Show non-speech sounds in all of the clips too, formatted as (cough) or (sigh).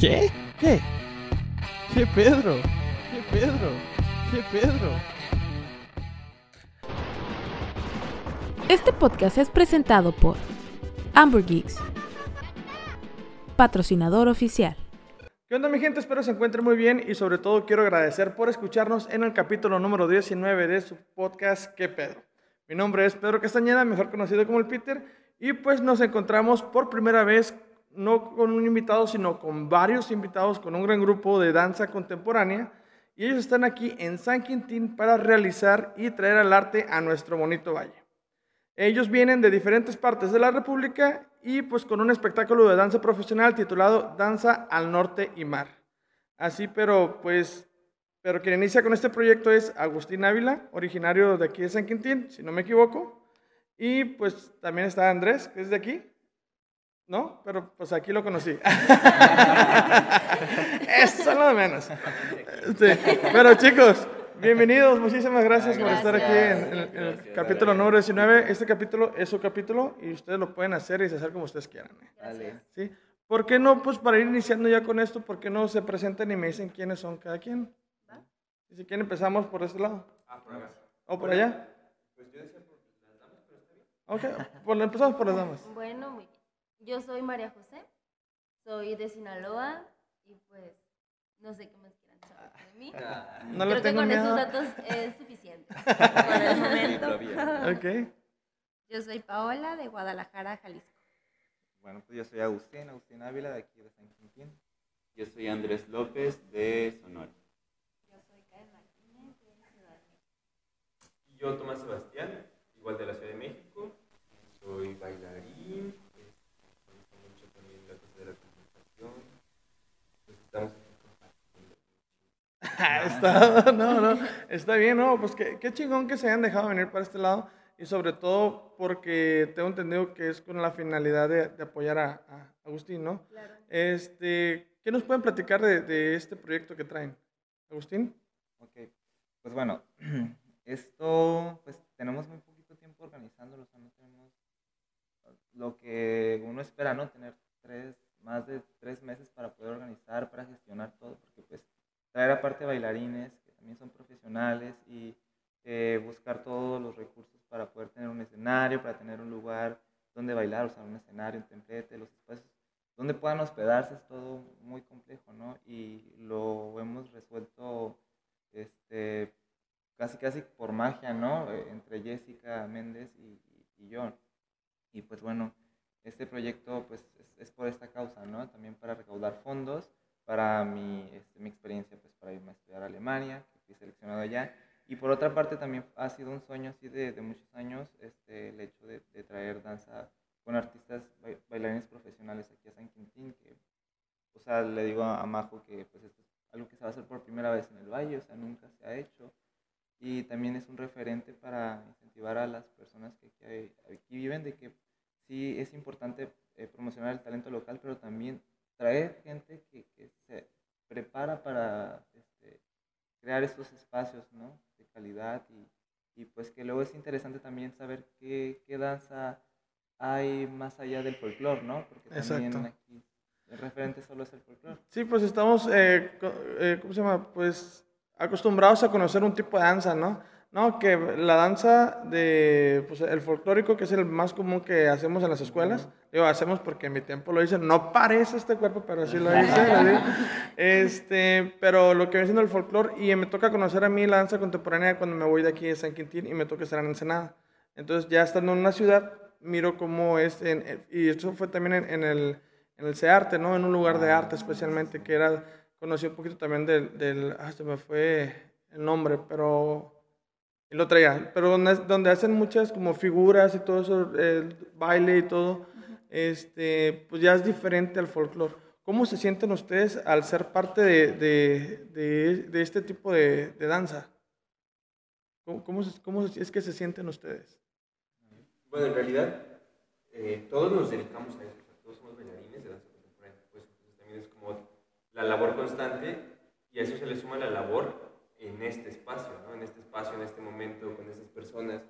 ¿Qué? ¿Qué? ¿Qué Pedro? ¿Qué Pedro? ¿Qué Pedro? Este podcast es presentado por Amber Geeks, patrocinador oficial. ¿Qué onda mi gente? Espero se encuentren muy bien y sobre todo quiero agradecer por escucharnos en el capítulo número 19 de su podcast ¿Qué Pedro? Mi nombre es Pedro Castañeda, mejor conocido como el Peter, y pues nos encontramos por primera vez no con un invitado, sino con varios invitados, con un gran grupo de danza contemporánea, y ellos están aquí en San Quintín para realizar y traer al arte a nuestro bonito valle. Ellos vienen de diferentes partes de la República y pues con un espectáculo de danza profesional titulado Danza al Norte y Mar. Así, pero pues, pero quien inicia con este proyecto es Agustín Ávila, originario de aquí de San Quintín, si no me equivoco. Y pues también está Andrés, que es de aquí. ¿No? Pero pues aquí lo conocí. Eso es lo de menos. Sí. Pero chicos, bienvenidos. Muchísimas gracias, por estar aquí en, el- en el capítulo número 19. Este capítulo es su capítulo y ustedes lo pueden hacer y hacer como ustedes quieran. ¿eh? ¿Sí? ¿Por qué no? Pues para ir iniciando ya con esto, ¿por qué no se presentan y me dicen quiénes son cada quien? Y si quieren empezamos por este lado. ¿O por allá? Ok, pues empezamos por las damas. Bueno, muy bien. Yo soy María José, soy de Sinaloa y pues no sé qué más quieran saber de mí. No le Creo que tengo con miedo. esos datos es suficiente (laughs) por el momento. Ok. Yo soy Paola de Guadalajara, Jalisco. Bueno, pues yo soy Agustín, Agustín Ávila, de aquí de San Quintín. Yo soy Andrés López de Sonora. Yo soy Karen Martínez de Ciudad de México. Y yo, Tomás Sebastián, igual de la Ciudad de México. Soy bailarín, pues, me gusta mucho también la cosa de la comunicación. Pues estamos aquí compartiendo. Está, (laughs) no, no, está bien, ¿no? Pues qué, qué chingón que se hayan dejado venir para este lado y sobre todo porque tengo entendido que es con la finalidad de, de apoyar a, a Agustín, ¿no? Claro. Este, ¿Qué nos pueden platicar de, de este proyecto que traen? Agustín. Ok, pues bueno, (clears throat) esto, pues tenemos muy poquito tiempo organizándolo, o sea, no tenemos lo que uno espera, ¿no? Tener tres, más de tres meses para poder organizar, para gestionar todo, porque pues traer aparte bailarines que también son profesionales y eh, buscar todos los recursos para poder tener un escenario, para tener un lugar donde bailar, o sea, un escenario, un templete, los espacios donde puedan hospedarse es todo muy complejo, ¿no? Y lo hemos resuelto este, casi casi por magia, ¿no? Eh, entre Jessica Méndez y, y- yo. Y pues bueno, este proyecto pues es, es por esta causa, ¿no? También para recaudar fondos para mi, este, mi experiencia, pues para irme a estudiar a Alemania, que fui seleccionado allá. Y por otra parte también ha sido un sueño así de, de muchos años este, el hecho de, de traer danza con artistas bai- bailarines profesionales aquí a San Quintín, que, o sea, le digo a, Majo que pues esto es algo que se va a hacer por primera vez en el valle, o sea, nunca se ha hecho. Y también es un referente para incentivar a las personas que aquí, aquí viven de que sí es importante eh, promocionar el talento local, pero también traer gente que, que se prepara para este, crear estos espacios ¿no? de calidad y, y pues que luego es interesante también saber qué, qué danza hay más allá del folclore, ¿no? Porque también Exacto. aquí el referente solo es el folclore. Sí, pues estamos, eh, eh, ¿cómo se llama? Pues acostumbrados a conocer un tipo de danza, ¿no? No, que la danza de, pues el folclórico, que es el más común que hacemos en las escuelas, digo, hacemos porque en mi tiempo lo dicen, no parece este cuerpo, pero así lo digo. este, pero lo que viene siendo el folclore, y me toca conocer a mí la danza contemporánea cuando me voy de aquí de San Quintín y me toca estar en Ensenada. Entonces, ya estando en una ciudad, miro cómo es, en- y esto fue también en, en el, en el CEARTE, ¿no? En un lugar de arte especialmente, que era, conocí un poquito también del, del ah, se me fue el nombre, pero, y lo traía, pero donde, donde hacen muchas como figuras y todo eso, el baile y todo, este, pues ya es diferente al folclore. ¿Cómo se sienten ustedes al ser parte de, de, de, de este tipo de, danza? ¿Cómo, cómo, cómo es que se sienten ustedes? Bueno, en realidad, eh, todos nos dedicamos a eso. todos somos bailarines de danza contemporánea. Pues entonces también es como la labor constante y a eso se le suma la labor en este espacio, ¿no? En este espacio, en este momento, con estas personas.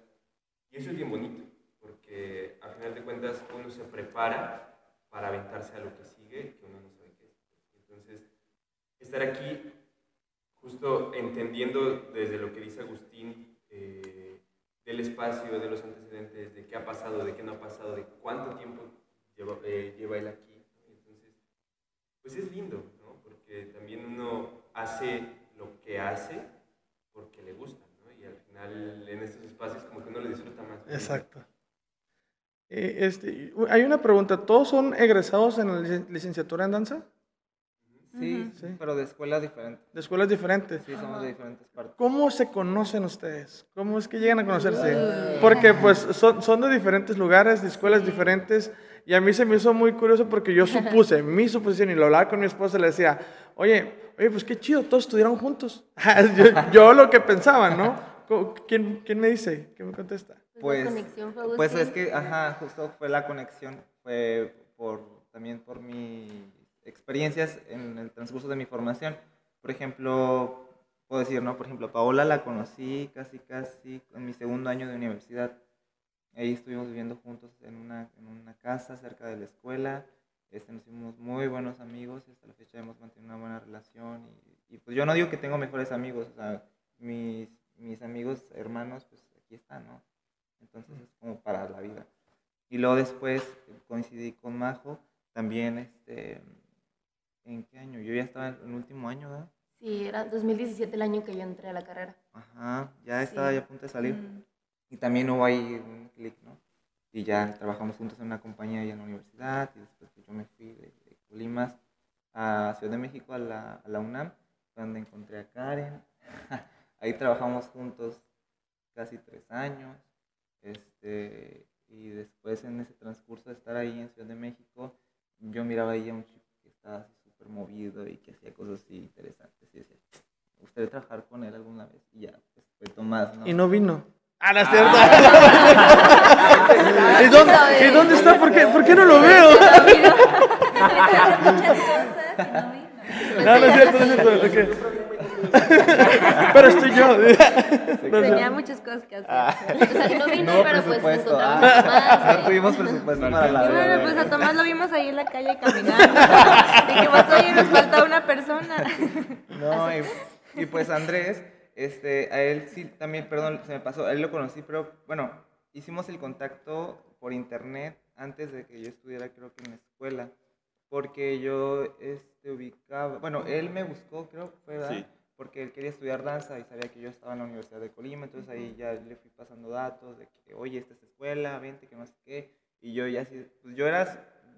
Y eso es bien bonito, porque a final de cuentas uno se prepara para aventarse a lo que sigue, que uno no sabe qué es. Entonces, estar aquí justo entendiendo desde lo que dice Agustín eh, del espacio, de los antecedentes, de qué ha pasado, de qué no ha pasado, de cuánto tiempo lleva, eh, lleva él aquí. Entonces, pues es lindo, ¿no? Porque también uno hace que hace porque le gusta, ¿no? Y al final en estos espacios como que uno le disfruta más. Exacto. Eh, este, hay una pregunta, ¿todos son egresados en la lic- licenciatura en danza? Sí, Sí. pero de escuelas diferentes. De escuelas diferentes. Sí, somos de diferentes partes. ¿Cómo se conocen ustedes? ¿Cómo es que llegan a conocerse? Porque pues son, son de diferentes lugares, de escuelas diferentes, y a mí se me hizo muy curioso porque yo supuse, (laughs) mi suposición, y lo hablaba con mi esposa, le decía, oye, oye, pues qué chido, todos estudiaron juntos. (laughs) yo, yo lo que pensaba, ¿no? ¿Cómo- ¿Quién, quién me dice? ¿Quién me contesta? Pues, fue pues es que, ajá, justo fue la conexión, fue por, también por mis experiencias en el transcurso de mi formación. Por ejemplo, puedo decir, ¿no? Por ejemplo, Paola la conocí casi, casi en mi segundo año de universidad. Ahí estuvimos viviendo juntos en una, en una casa cerca de la escuela. Este, nos hicimos muy buenos amigos y hasta la fecha hemos mantenido una buena relación. Y, y, pues yo no digo que tengo mejores amigos, o sea, mis, mis amigos hermanos, pues aquí están, ¿no? Entonces es como para la vida. Y luego después coincidí con Majo, también, este, ¿en qué año? Yo ya estaba en el último año, ¿verdad? Sí, era 2017 el año que yo entré a la carrera. Ajá, ya Sí. estaba ya a punto de salir. Mm. Y también hubo ahí un clic, ¿no? Y ya trabajamos juntos en una compañía allá en la universidad. Y después yo me fui de, de Colimas a Ciudad de México, a la, a la UNAM, donde encontré a Karen. (laughs) ahí trabajamos juntos casi tres años. Este, y después en ese transcurso de estar ahí en Ciudad de México, yo miraba ahí a un chico que estaba así súper movido y que hacía cosas así interesantes. Y decía, me gustaría trabajar con él alguna vez. Y ya, pues fue Tomás, ¿no? Y no vino. Ah, no es cierto. (laughs) ¿Y, dónde? ¿Y dónde está? ¿Por qué, ¿Por qué no lo veo? No. (laughs) No, no es cierto, no es cierto. (laughs) Pero estoy yo. Tenía muchas cosas que hacer. O sea, no vino, No pero pues presupuesto. encontramos Ah, no tuvimos presupuesto para la bueno, verdad. pues a Tomás lo vimos ahí en la calle caminando. Dijimos, oye, nos falta una persona. No, y, y pues Andrés, este, a él sí, también, perdón, se me pasó, a él lo conocí, pero bueno, hicimos el contacto por internet antes de que yo estudiara, creo que en la escuela, porque yo este, ubicaba, bueno, él me buscó, creo que fue. Porque él quería estudiar danza y sabía que yo estaba en la Universidad de Colima, entonces ahí ya le fui pasando datos de que, oye, esta es escuela, vente, que no sé qué, y yo ya pues yo era,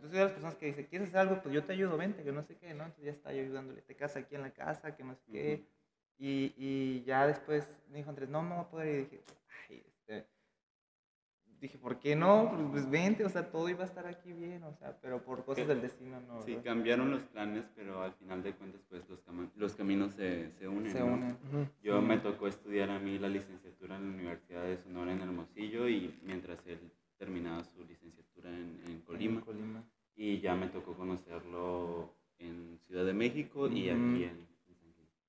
yo soy de las personas que dice, ¿quieres hacer algo? Pues yo te ayudo, vente, que no sé qué, ¿no? Entonces ya estaba yo ayudándole, te casa aquí en la casa, que no sé qué, y, y ya después me dijo Andrés, no, no voy a poder, y dije, ay, este, dije, ¿por qué no? Pues, vente, o sea, todo iba a estar aquí bien, o sea, pero por cosas del destino no, Sí, ¿verdad? cambiaron los planes, pero al final de cuentas, pues los, cama- los caminos se, se unen. se ¿no? unen. Yo me tocó estudiar a mí la licenciatura en la Universidad de Sonora en Hermosillo y mientras él terminaba su licenciatura en, en Colima. En Colima. Y ya me tocó conocerlo en Ciudad de México y aquí en,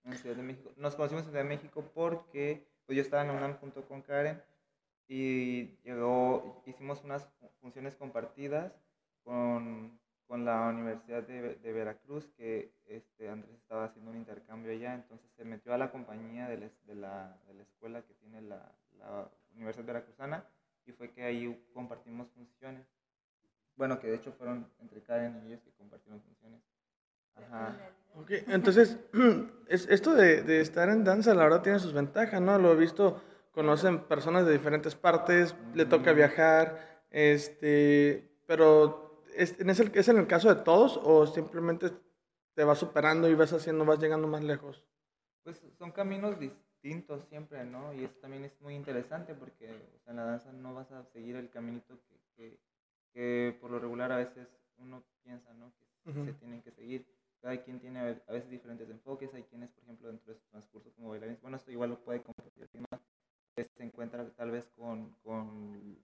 en Ciudad de México. Nos conocimos en Ciudad de México porque pues, yo estaba en la UNAM junto con Karen y llegó, hicimos unas fu- funciones compartidas con, con la Universidad de, de Veracruz, que este, Andrés estaba haciendo un intercambio allá, entonces se metió a la compañía de de la, de la escuela que tiene la, la Universidad Veracruzana y fue que ahí compartimos funciones. Bueno, que de hecho fueron entre Karen y ellos que compartieron funciones. Ajá. Ok, entonces, (clears throat) es, esto de, de estar en danza, la verdad, tiene sus ventajas, ¿no? Lo he visto, conocen personas de diferentes partes, le toca viajar, este, pero ¿es, en ese- ¿es en el caso de todos o simplemente te vas superando y vas haciendo, vas llegando más lejos? Pues son caminos distintos siempre, ¿no? Y eso también es muy interesante porque o sea, en la danza no vas a seguir el caminito que, que, que por lo regular a veces uno piensa, ¿no? Que Ujú. se tienen que seguir. Cada quien tiene a ve- a veces diferentes enfoques. Hay quienes, por ejemplo, dentro de su transcurso como bailarines, bueno, esto igual lo puede compartir más, que se encuentra tal vez con, con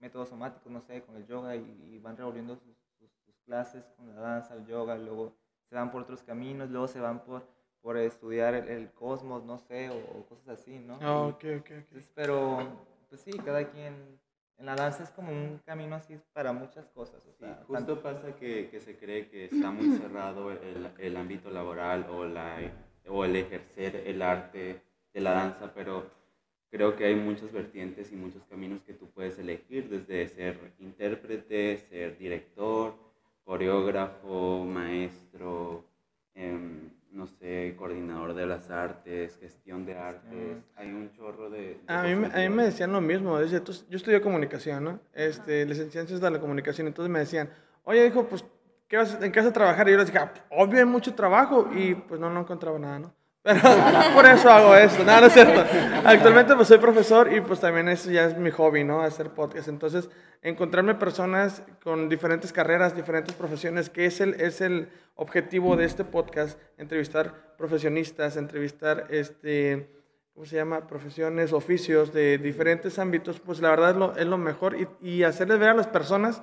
métodos somáticos, no sé, con el yoga y, y van revolviendo sus, sus- sus clases con la danza, el yoga, luego se van por otros caminos, luego se van por, por estudiar el, el cosmos, no sé, o, o cosas así, ¿no? Ah, Y- ok, ok, ok. entonces, pero, pues sí, cada quien en la danza es como un camino así para muchas cosas. O Sí, sea, justo tanto- pasa que, que se cree que está muy cerrado el, el ámbito laboral o, la, o el ejercer el arte de la danza, pero creo que hay muchas vertientes y muchos caminos que tú puedes elegir, desde ser intérprete, ser director, coreógrafo, maestro, em, no sé, coordinador de las artes, gestión de artes. Hay un chorro de... de A mí, me- a mí me decían lo mismo. Yo estudié comunicación, ¿no? Este, licencié en ciencias de la comunicación. Entonces me decían, oye, hijo, pues, ¿qué vas, ¿en qué vas a trabajar? Y yo les dije, "Ah, obvio, hay mucho trabajo. Y pues no, no encontraba nada, ¿no? Pero (laughs) por eso hago esto. No, no es cierto. Actualmente pues soy profesor y pues también eso ya es mi hobby, ¿no? Hacer podcast. Entonces, encontrarme personas con diferentes carreras, diferentes profesiones, que es el, es el objetivo de este podcast, entrevistar profesionistas, entrevistar, este, ¿cómo se llama? Profesiones, oficios de diferentes ámbitos, pues la verdad es lo, es lo mejor y, y hacerles ver a las personas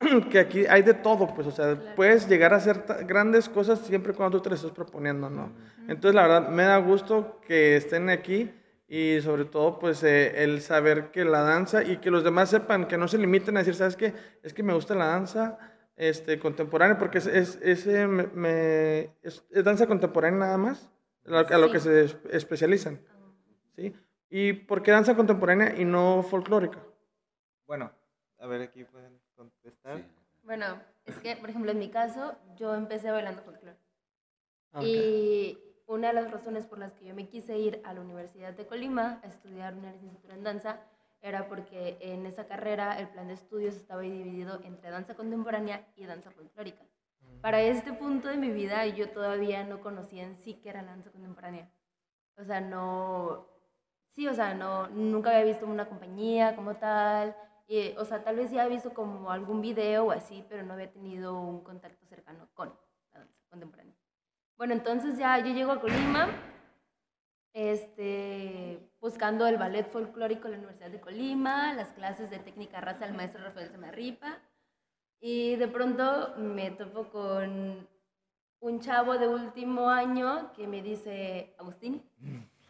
(clears throat) que aquí hay de todo, pues, o sea, puedes llegar a hacer grandes cosas siempre cuando tú te las estés proponiendo, ¿no? Entonces, la verdad, me da gusto que estén aquí y sobre todo, pues, eh, el saber que la danza y que los demás sepan, que no se limiten a decir, ¿sabes qué? Es que me gusta la danza este, contemporánea, porque es, es, es, eh, me- me- es- es danza contemporánea nada más, a lo, a lo que Sí. se es- especializan, ¿sí? ¿Y por qué danza contemporánea y no folclórica? Bueno, a ver, aquí pueden contestar. Sí. Bueno, es que, por ejemplo, en mi caso, yo empecé bailando folclore. Ah. Y una de las razones por las que yo me quise ir a la Universidad de Colima a estudiar una licenciatura en danza era porque en esa carrera el plan de estudios estaba dividido entre danza contemporánea y danza folclórica. Para este punto de mi vida yo todavía no conocía en sí qué era la danza contemporánea. O sea, no... Sí, o sea, no, nunca había visto una compañía como tal. Y, o sea, tal vez sí había visto como algún video o así, pero no había tenido un contacto cercano con la danza contemporánea. Bueno, entonces ya yo llego a Colima, este, buscando el ballet folclórico en la Universidad de Colima, las clases de técnica raza del maestro Rafael Samarripa, y de pronto me topo con un chavo de último año que me dice, Agustín,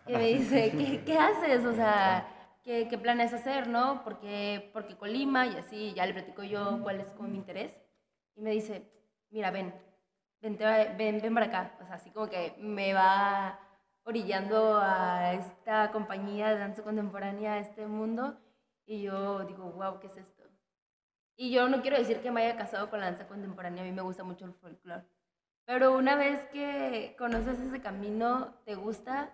que me dice, ¿qué, qué haces? O sea, ¿qué, qué planeas hacer, no? Porque, porque Colima y así, ya le platico yo cuál es como mi interés. Y me dice, mira, ven, vente, ven, ven para acá. O sea, así como que me va orillando a esta compañía de danza contemporánea, a este mundo. Y yo digo, wow, ¿qué es esto? Y yo no quiero decir que me haya casado con la danza contemporánea, a mí me gusta mucho el folclore. Pero una vez que conoces ese camino, te gusta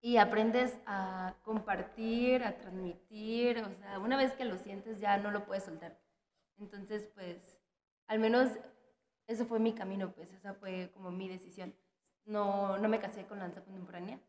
y aprendes a compartir, a transmitir, o sea, una vez que lo sientes ya no lo puedes soltar. Entonces, pues, al menos ese fue mi camino, pues, esa fue como mi decisión. No, no me casé con danza contemporánea,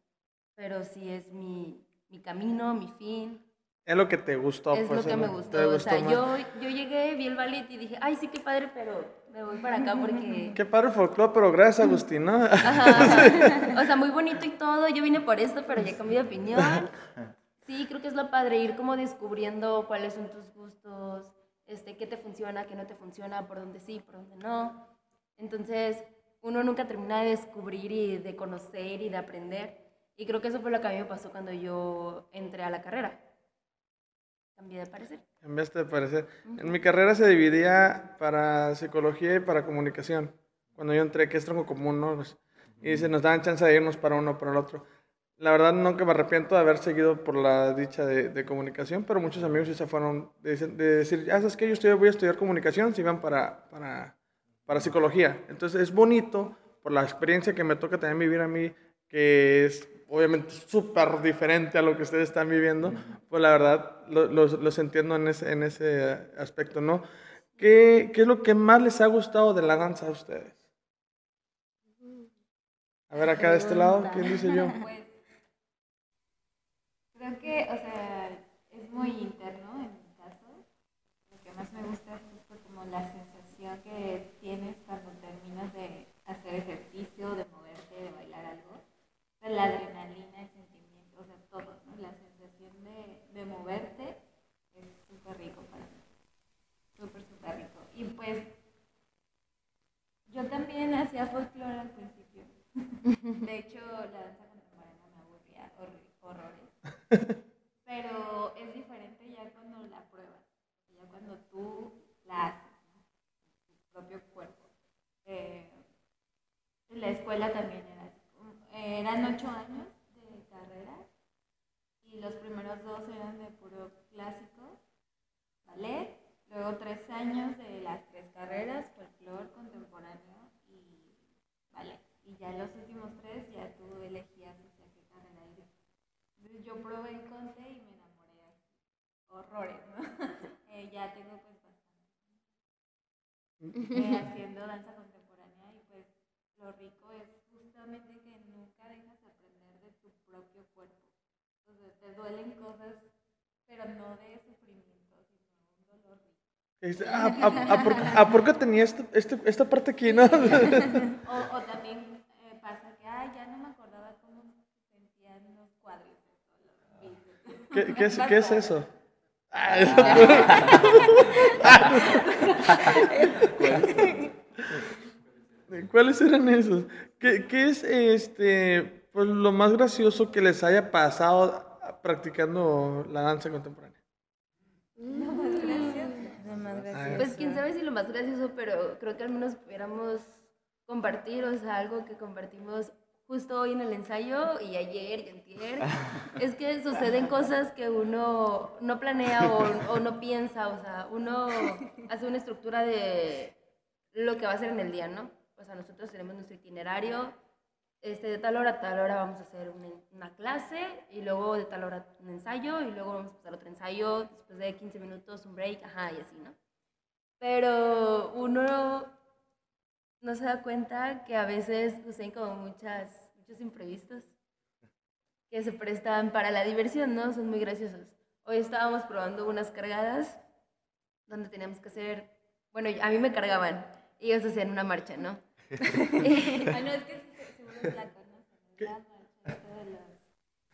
pero sí es mi, mi camino, mi fin, Es lo que te gustó, es pues. lo que me gustó. Te O sea, más. yo, yo llegué, vi el ballet y dije, ay, sí, qué padre, pero me voy para acá porque... (laughs) Qué padre folclore, pero gracias, Agustín, ¿no? (laughs) Ajá. O sea, muy bonito y todo. Yo vine por esto, pero ya cambié de opinión. (laughs) Sí, creo que es lo padre, ir como descubriendo cuáles son tus gustos, este, qué te funciona, qué no te funciona, por dónde sí, por dónde no. Entonces, uno nunca termina de descubrir y de conocer y de aprender. Y creo que eso fue lo que a mí me pasó cuando yo entré a la carrera. Cambié de parecer. Cambiaste de parecer. En mi carrera se dividía para psicología y para comunicación. Cuando yo entré, que es tronco común, ¿no? Pues, Y se nos daban chance de irnos para uno o para el otro. La verdad, nunca me arrepiento de haber seguido por la dicha de, de comunicación, pero muchos amigos sí se fueron de, de decir, ah, ¿sabes qué? Yo estoy, voy a estudiar comunicación, si van para, para, para psicología. Entonces es bonito por la experiencia que me toca también vivir a mí, que es obviamente súper diferente a lo que ustedes están viviendo, pues la verdad lo- los, los entiendo en ese, en ese aspecto, ¿no? ¿Qué, ¿Qué es lo que más les ha gustado de la danza a ustedes? A ver, acá de este lado, ¿quién dice yo? (laughs) Pues creo que, o sea, es muy interno en mi caso. Lo que más me gusta es justo como la sensación que tienes cuando terminas de hacer ejercicio, de bailar algo. O sea, la adrenalina, el sentimiento, o sea, todo, ¿no? La sensación de, de moverte es súper rico para mí. Súper, súper rico. Y pues, yo también hacía folclore al principio. (laughs) De hecho, la danza contemporánea me aburría horrores. (laughs) Pero es diferente ya cuando la tú la haces, ¿no? tu propio cuerpo. Eh, en la escuela también era así, como- eh, eran ocho años de carrera y los primeros dos eran de puro clásico, ballet, luego tres años de las tres carreras, folclore, contemporáneo y ballet. Y ya los últimos tres ya tú elegías hacia qué carrera ir. Entonces yo probé el conte y me enamoré así, horrores, ¿no? (laughs) Eh, ya tengo pues bastante eh, haciendo danza contemporánea y pues lo rico es justamente que nunca dejas de aprender de tu propio cuerpo. Entonces te duelen cosas, pero no de sufrimiento, sino un dolor rico. Dice, ah, ¿a, a, por, a por qué tenía este, este- esta parte aquí, no? O, o también eh, pasa que, ay, ya no me acordaba cómo se sentían los cuádriceps o los. ¿Qué, qué es, ¿Qué es eso? (laughs) (laughs) ¿Cuáles eran esos? ¿Qué, qué es este, pues, lo más gracioso que les haya pasado practicando la danza contemporánea? Lo más gracioso. Pues quién sabe si lo más gracioso, pero creo que al menos pudiéramos compartir, o sea, algo que compartimos justo hoy en el ensayo y ayer y antier, (laughs) es que suceden cosas que uno no planea o, o no piensa, o sea, uno hace una estructura de lo que va a hacer en el día, ¿no? O sea, nosotros tenemos nuestro itinerario, este, de tal hora a tal hora vamos a hacer una, una clase y luego de tal hora un ensayo y luego vamos a pasar otro ensayo, después de 15 minutos un break, ajá, y así, ¿no? Pero uno no se da cuenta que a veces suceden como muchas, muchos imprevistos que se prestan para la diversión, ¿no? Son muy graciosos. Hoy estábamos probando unas cargadas donde teníamos que hacer, bueno, a mí me cargaban y ellos hacían una marcha, ¿no? Ay, (laughs) no, es que se- las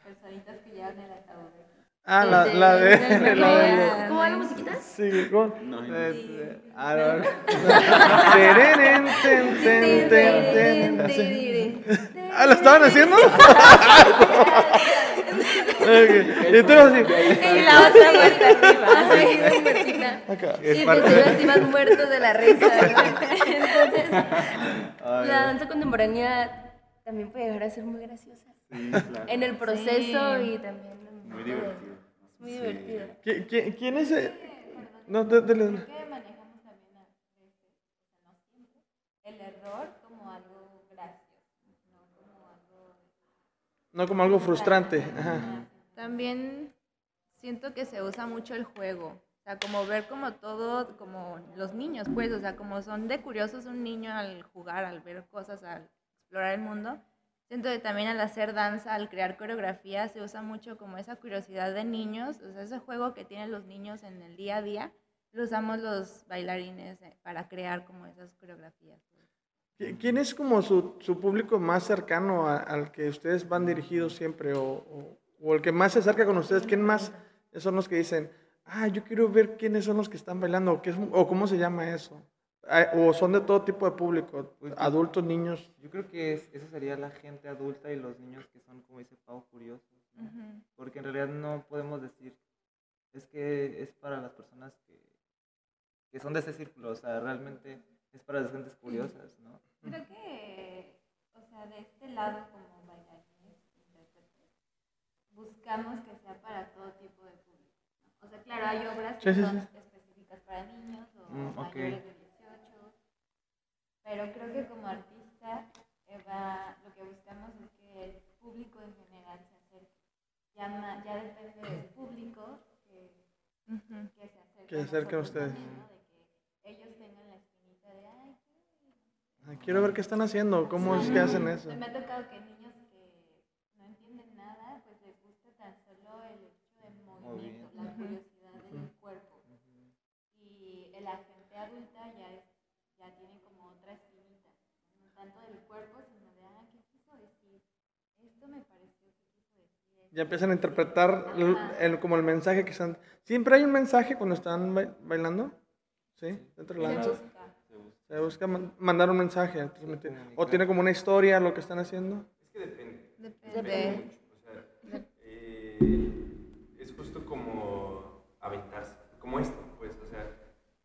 personitas que llevan el ataúd. Ah, la, la de... de- la de- ¿Cómo va la musiquita? Sí, ¿cómo? No, ah, no. Ten, ten, ten, ten. Ah, ¿la estaban haciendo? Ok, Y tú así. Y la otra vuelta arriba. (laughs) Así, muertita. Acá. Y pues ellos iban muertos de la risa. (laughs) Entonces, la danza contemporánea también puede llegar a ser muy graciosa. Sí, claro. En el proceso Sí. y también en Muy divertido. Es muy divertido. ¿Qui- qui- ¿Quién es? el- No, de- de- Creo que manejamos también a veces, o sea, no siempre, el error como algo gracioso, no como algo... no como algo frustrante. Ajá. También siento que se usa mucho el juego. O sea, como ver como todo, como los niños, pues, o sea, como son de curiosos un niño al jugar, al ver cosas, al explorar el mundo. Siento que también al hacer danza, al crear coreografía, se usa mucho como esa curiosidad de niños, o sea, ese juego que tienen los niños en el día a día, lo usamos los bailarines eh, para crear como esas coreografías. ¿Qui- ¿Quién es como su, su público más cercano al que ustedes van dirigidos siempre o- o el que más se acerca con ustedes? ¿Quién más son los que dicen, ah, yo quiero ver quiénes son los que están bailando o, qué es, o cómo se llama eso? Ah, ¿O son de todo tipo de público? Adultos, niños. Yo creo que es, eso sería la gente adulta y los niños que son, como dice Pau, curiosos. ¿no? Porque en realidad no podemos decir, es que es para las personas que, que son de ese círculo, o sea, realmente es para las gentes curiosas, ¿no? Creo que, o sea, de este lado como buscamos que sea para todo tipo de público. ¿no? O sea, claro, hay obras que Sí, sí, son sí. específicas para niños o Mm, ok. mayores de 18, pero creo que como artista Eva, lo que buscamos es que el público en general se acerque. Ya, ma- ya depende del público que, que se acerque. Que acerque a ustedes. también, ¿no? De que ellos tengan la espinita de, ay, Quiero ver qué están haciendo, cómo es que hacen eso. me ha tocado que no entienden nada, pues les gusta tan solo el hecho del movimiento, la curiosidad del (laughs) cuerpo. Y el agente adulta ya, es, ya tiene como otra espinita, no tanto del cuerpo, sino de, ah, ¿qué quiso decir? Esto me pareció que quiso decir. Ya empiezan a interpretar el- el- como el mensaje que están... ¿Siempre hay un mensaje cuando están ba- bailando? ¿Sí? Dentro de la Se danza. busca. Se busca man- mandar un mensaje. transmitir. O tiene como una historia lo que están haciendo. Es que depende. Depende. mucho. Sea, es justo como aventarse, como esto, pues, o sea,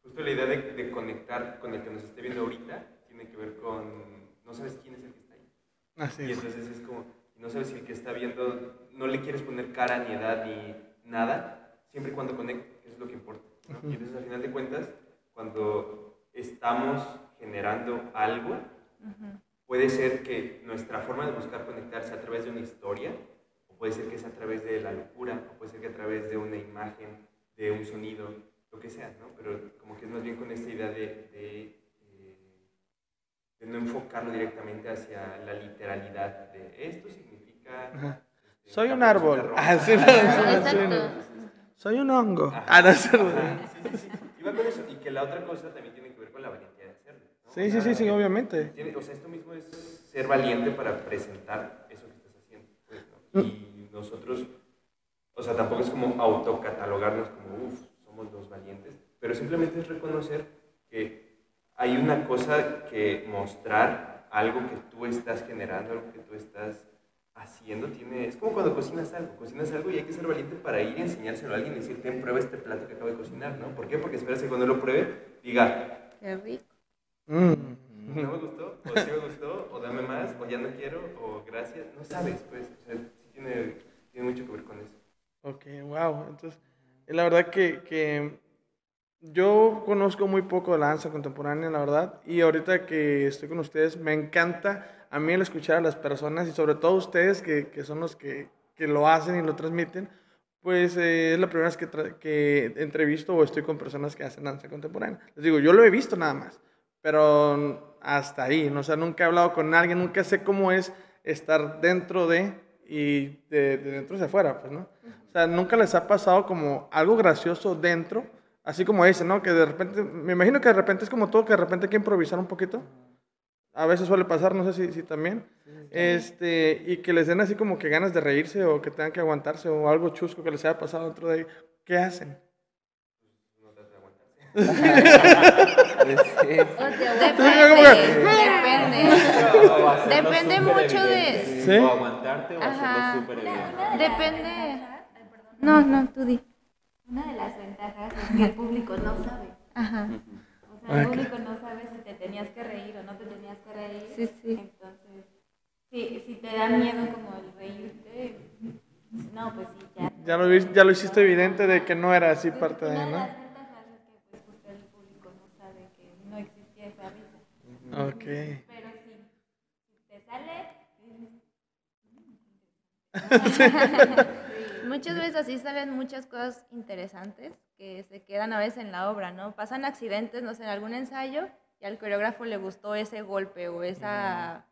ejemplo, la idea de, de conectar con el que nos esté viendo ahorita tiene que ver con, no sabes quién es el que está ahí. Así Y es. entonces es como, no sabes si el que está viendo, no le quieres poner cara, ni edad, ni nada, siempre y cuando conecte, es lo que importa. ¿no? Y entonces al final de cuentas, cuando estamos generando algo, puede ser que nuestra forma de buscar conectarse a través de una historia, puede ser que es a través de la locura, o puede ser que a través de una imagen, de un sonido, lo que sea, ¿no? Pero como que es más bien con esta idea de, de, eh, de no enfocarlo directamente hacia la literalidad de esto significa... Ajá. este, Soy un árbol. Ah, roja. sí, no, Exacto. sí, no. Soy un hongo. Ah, no, es cierto. Sí, sí, va con eso. Y que la otra cosa también tiene que ver con la valentía de hacerlo. ¿no? Sí, sí, sí, sea, sí, obviamente. tiene- o sea, esto mismo es ser valiente para presentar eso que estás haciendo. pues, ¿no? Mm. Y nosotros, o sea, tampoco es como autocatalogarnos como, uff, somos los valientes, pero simplemente es reconocer que hay una cosa que mostrar, algo que tú estás generando, algo que tú estás haciendo, tiene, es como cuando cocinas algo, cocinas algo y hay que ser valiente para ir y enseñárselo a alguien y decir, ten, prueba este plato que acabo de cocinar, ¿no? ¿Por qué? Porque esperas que cuando lo pruebe, diga, Qué rico. Mm. (laughs) no me gustó, o sí me gustó, o dame más, o ya no quiero, o gracias, no sabes, pues, o sea, sí tiene, tiene mucho que ver con eso. Ok, wow. Entonces, eh, la verdad que, que yo conozco muy poco de la danza contemporánea, la verdad, y ahorita que estoy con ustedes, me encanta a mí el escuchar a las personas y sobre todo ustedes que, que son los que, que lo hacen y lo transmiten, pues eh, es la primera vez que, que entrevisto o estoy con personas que hacen danza contemporánea. Les digo, yo lo he visto nada más, pero hasta ahí, ¿no? o sea, nunca he hablado con alguien, nunca sé cómo es estar dentro de y de, de dentro hacia afuera, pues, ¿no? O sea, nunca les ha pasado como algo gracioso dentro, así como dicen, ¿no? Que de repente, me imagino que de repente es como todo, que de repente hay que improvisar un poquito. A veces suele pasar, no sé si, si también. Este, y que les den así como que ganas de reírse o que tengan que aguantarse o algo chusco que les haya pasado dentro de ahí. ¿Qué hacen? No trata de aguantarse. (laughs) Depende, depende. Depende mucho de... ¿Sí? O aguantarte o Ajá. hacerlo súper bien. Depende. No, no, tú di. Una de las ventajas es que el público no sabe. Ajá. O sea, el público no sabe si te tenías que reír o no te tenías que reír. Sí, sí. Entonces, si, si te da miedo como el reírte, no, pues sí, ya. Ya lo, ya lo hiciste evidente de que no era así parte de, Una de ¿no? las ventajas es que pues justo el público no sabe que no existía esa risa. Ok. Pero si, si te sale, (laughs) Muchas veces así salen muchas cosas interesantes que se quedan a veces en la obra, ¿no? Pasan accidentes, no sé, en algún ensayo y al coreógrafo le gustó ese golpe o esa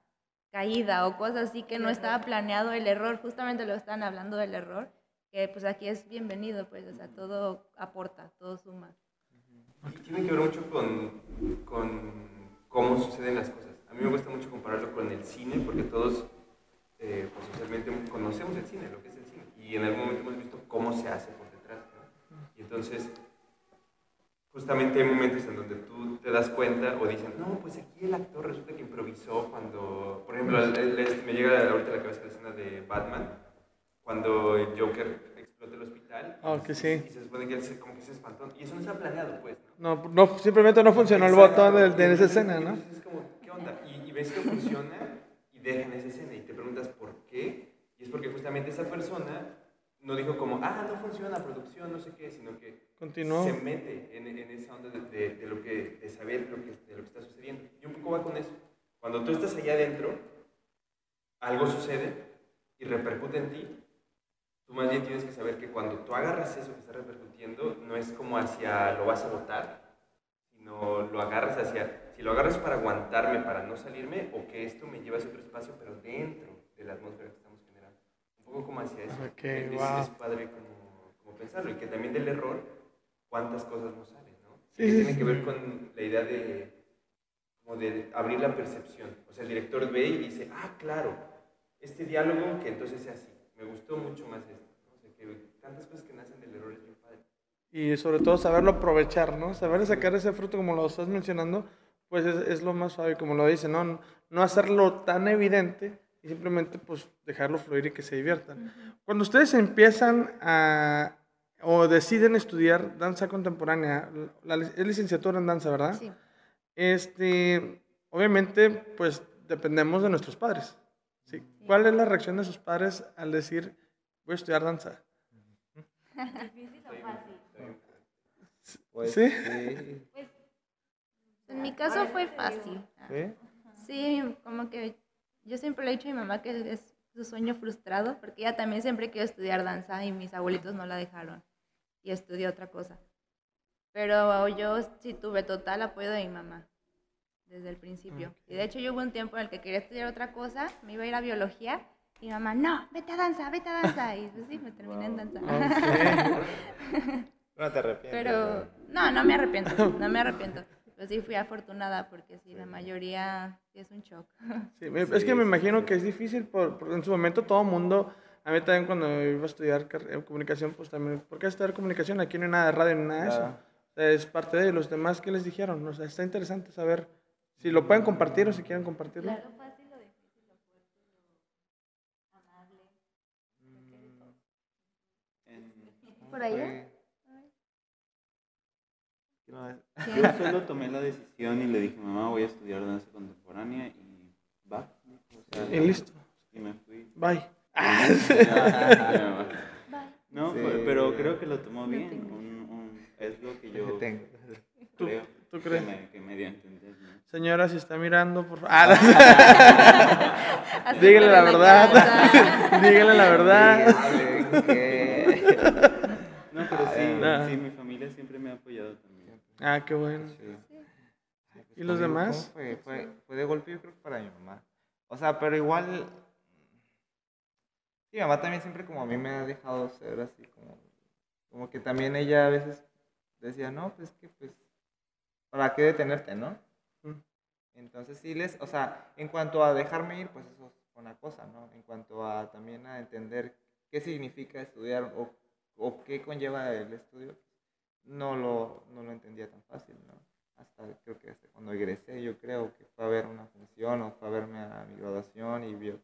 caída o cosas así que no estaba planeado el error, justamente lo están hablando del error, que pues aquí es bienvenido, pues, o sea, todo aporta, todo suma. Y tiene que ver mucho con cómo suceden las cosas. A mí me gusta mucho compararlo con el cine, porque todos eh, pues, socialmente conocemos el cine, lo que es el cine, y en algún momento hemos visto cómo se hace por detrás. ¿no? Y entonces, justamente hay momentos en donde tú te das cuenta o dicen, no, pues aquí el actor resulta que improvisó cuando, por ejemplo, el- el- este- me llega ahorita a la cabeza la escena de Batman, cuando el Joker explota el hospital. Ah, y que sí. Y se supone que él se, como que se espantó. Y eso no está planeado, pues. ¿no? No, no, simplemente no funcionó el Exacto. botón de, de esa escena, ¿no? entonces Es como, ¿qué onda? Y, y ves que funciona y dejan esa escena y te preguntas por qué. Y es porque justamente esa persona no dijo como, ah, no funciona, producción, no sé qué, sino que Continuó. se mete en, en esa onda de, de- de lo que, de saber lo que, de lo que está sucediendo. Y un poco va con eso. Cuando tú estás allá adentro, algo sucede y repercute en ti. Tú más bien tienes que saber que cuando tú agarras eso que está repercutiendo, no es como hacia lo vas a botar, sino lo agarras hacia, si lo agarras para aguantarme, para no salirme, o que esto me lleva hacia otro espacio, pero dentro de la atmósfera que estamos generando. Un poco como hacia eso. Ok, es, wow. es padre como, como pensarlo, y que también del error, cuántas cosas no salen, ¿no? Sí, que sí, tiene sí. que ver con la idea de, como de abrir la percepción. O sea, el director ve y dice, ah, claro, este diálogo que entonces sea así. Me gustó mucho más esto. ¿no? O sea, que tantas cosas que nacen del error es bien padre. Y sobre todo saberlo aprovechar, ¿no? Saber sacar ese fruto como lo estás mencionando, pues es, es lo más suave, como lo dice, ¿no? No hacerlo tan evidente y simplemente pues dejarlo fluir y que se diviertan. Cuando ustedes empiezan a, o deciden estudiar danza contemporánea, la, es licenciatura en danza, ¿verdad? Sí. Este, obviamente, pues dependemos de nuestros padres. ¿sí? ¿Cuál es la reacción de sus padres al decir, voy a estudiar danza? ¿Difícil o fácil? Pues, ¿Sí? sí. En mi caso fue fácil. ¿Sí? Sí, como que yo siempre le he dicho a mi mamá que es su sueño frustrado, porque ella también siempre quiso estudiar danza y mis abuelitos no la dejaron y estudió otra cosa. Pero yo sí tuve total apoyo de mi mamá desde el principio. Y de hecho yo hubo un tiempo en el que quería estudiar otra cosa, me iba a ir a biología y mi mamá, no, vete a danza, vete a danza. Y pues sí, me terminé en danza. (laughs) No te arrepientes. Pero no, no me arrepiento, no me arrepiento. Pero sí fui afortunada porque sí, la mayoría sí es un shock. (laughs) Sí, es que me imagino que es difícil, por, por- en su momento todo mundo, a mí también cuando iba a estudiar eh, comunicación, pues también, ¿por qué estudiar comunicación? Aquí no hay nada de radio ni nada de eso. Claro. O sea, es parte de los demás que les dijeron. O sea, está interesante saber si lo pueden compartir o si quieren compartirlo. Lo fácil, lo difícil, lo fuerte, lo amable. En- ¿Por ahí? Yo solo tomé la decisión y le dije, mamá, voy a estudiar danza contemporánea y va. O sea, Y listo. Y me fui. Bye. (laughs) No, Sí. pero creo que lo tomó bien. un- un- es lo que yo Tengo. ¿Tú- creo tú que crees? me, que me dio a entender. ¿no? Señora, si está mirando, por favor. Ah, (laughs) (laughs) Dígale la verdad. Dígale la verdad. Que- No, pero sí, Ah. sí, mi familia siempre me ha apoyado también. Ah, qué bueno. Sí. Ay, pues ¿Y los demás? ¿cómo Fue, fue, fue de golpe, yo creo que para mi mamá. O sea, pero igual. Sí, mi mamá también siempre como a mí me ha dejado ser así, como, como que también ella a veces decía, no, pues que pues, ¿para qué detenerte, no? Mm. Entonces sí les, o sea, en cuanto a dejarme ir, pues eso es una cosa, ¿no? En cuanto a también a entender qué significa estudiar o, o qué conlleva el estudio, no lo, no lo entendía tan fácil, ¿no? Hasta creo que hasta cuando egresé, yo creo que fue a ver una función o fue a verme a mi graduación y vio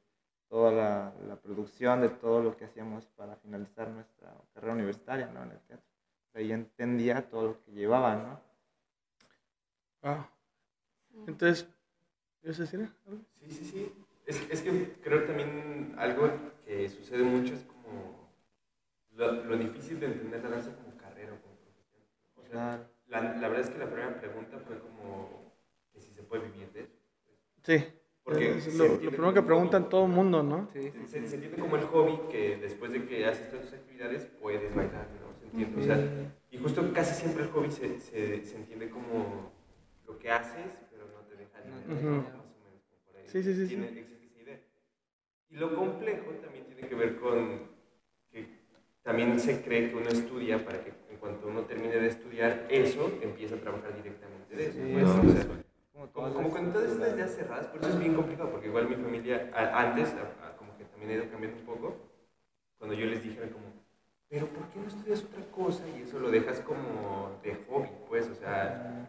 toda la, la producción de todo lo que hacíamos para finalizar nuestra carrera universitaria, ¿no? En el teatro. Ahí entendía todo lo que llevaba, ¿no? Wow. Entonces, ¿quieres decir algo? Sí, sí, sí. Es, es que creo también algo que sucede mucho es como lo, lo difícil de entender la danza como carrera o como profesión. O sea, Claro. la, la verdad es que la primera pregunta fue como que si se puede vivir de eso. Sí. Porque es lo, lo primero que preguntan hobby. todo el mundo, ¿no? Sí, Se, se- se entiende como el hobby que después de que haces todas tus actividades puedes bailar, ¿no? Se entiende. O sea, y justo casi siempre el hobby se, se, se entiende como lo que haces, pero no te deja dinero, Ujú. ¿no? Más o menos por ahí. Sí, sí, sí, Tiene- sí. Existe esa idea. Y lo complejo también tiene que ver con también se cree que uno estudia para que en cuanto uno termine de estudiar eso, empiece a trabajar directamente de eso. Sí, pues, no, o sea, Como, como, con todas estas ideas cerradas, por eso es bien complicado, porque igual mi familia a- antes, a- a- como que también ha ido cambiando un poco, cuando yo les dije, era como, pero ¿por qué no estudias otra cosa? Y eso lo dejas como de hobby, pues, o sea,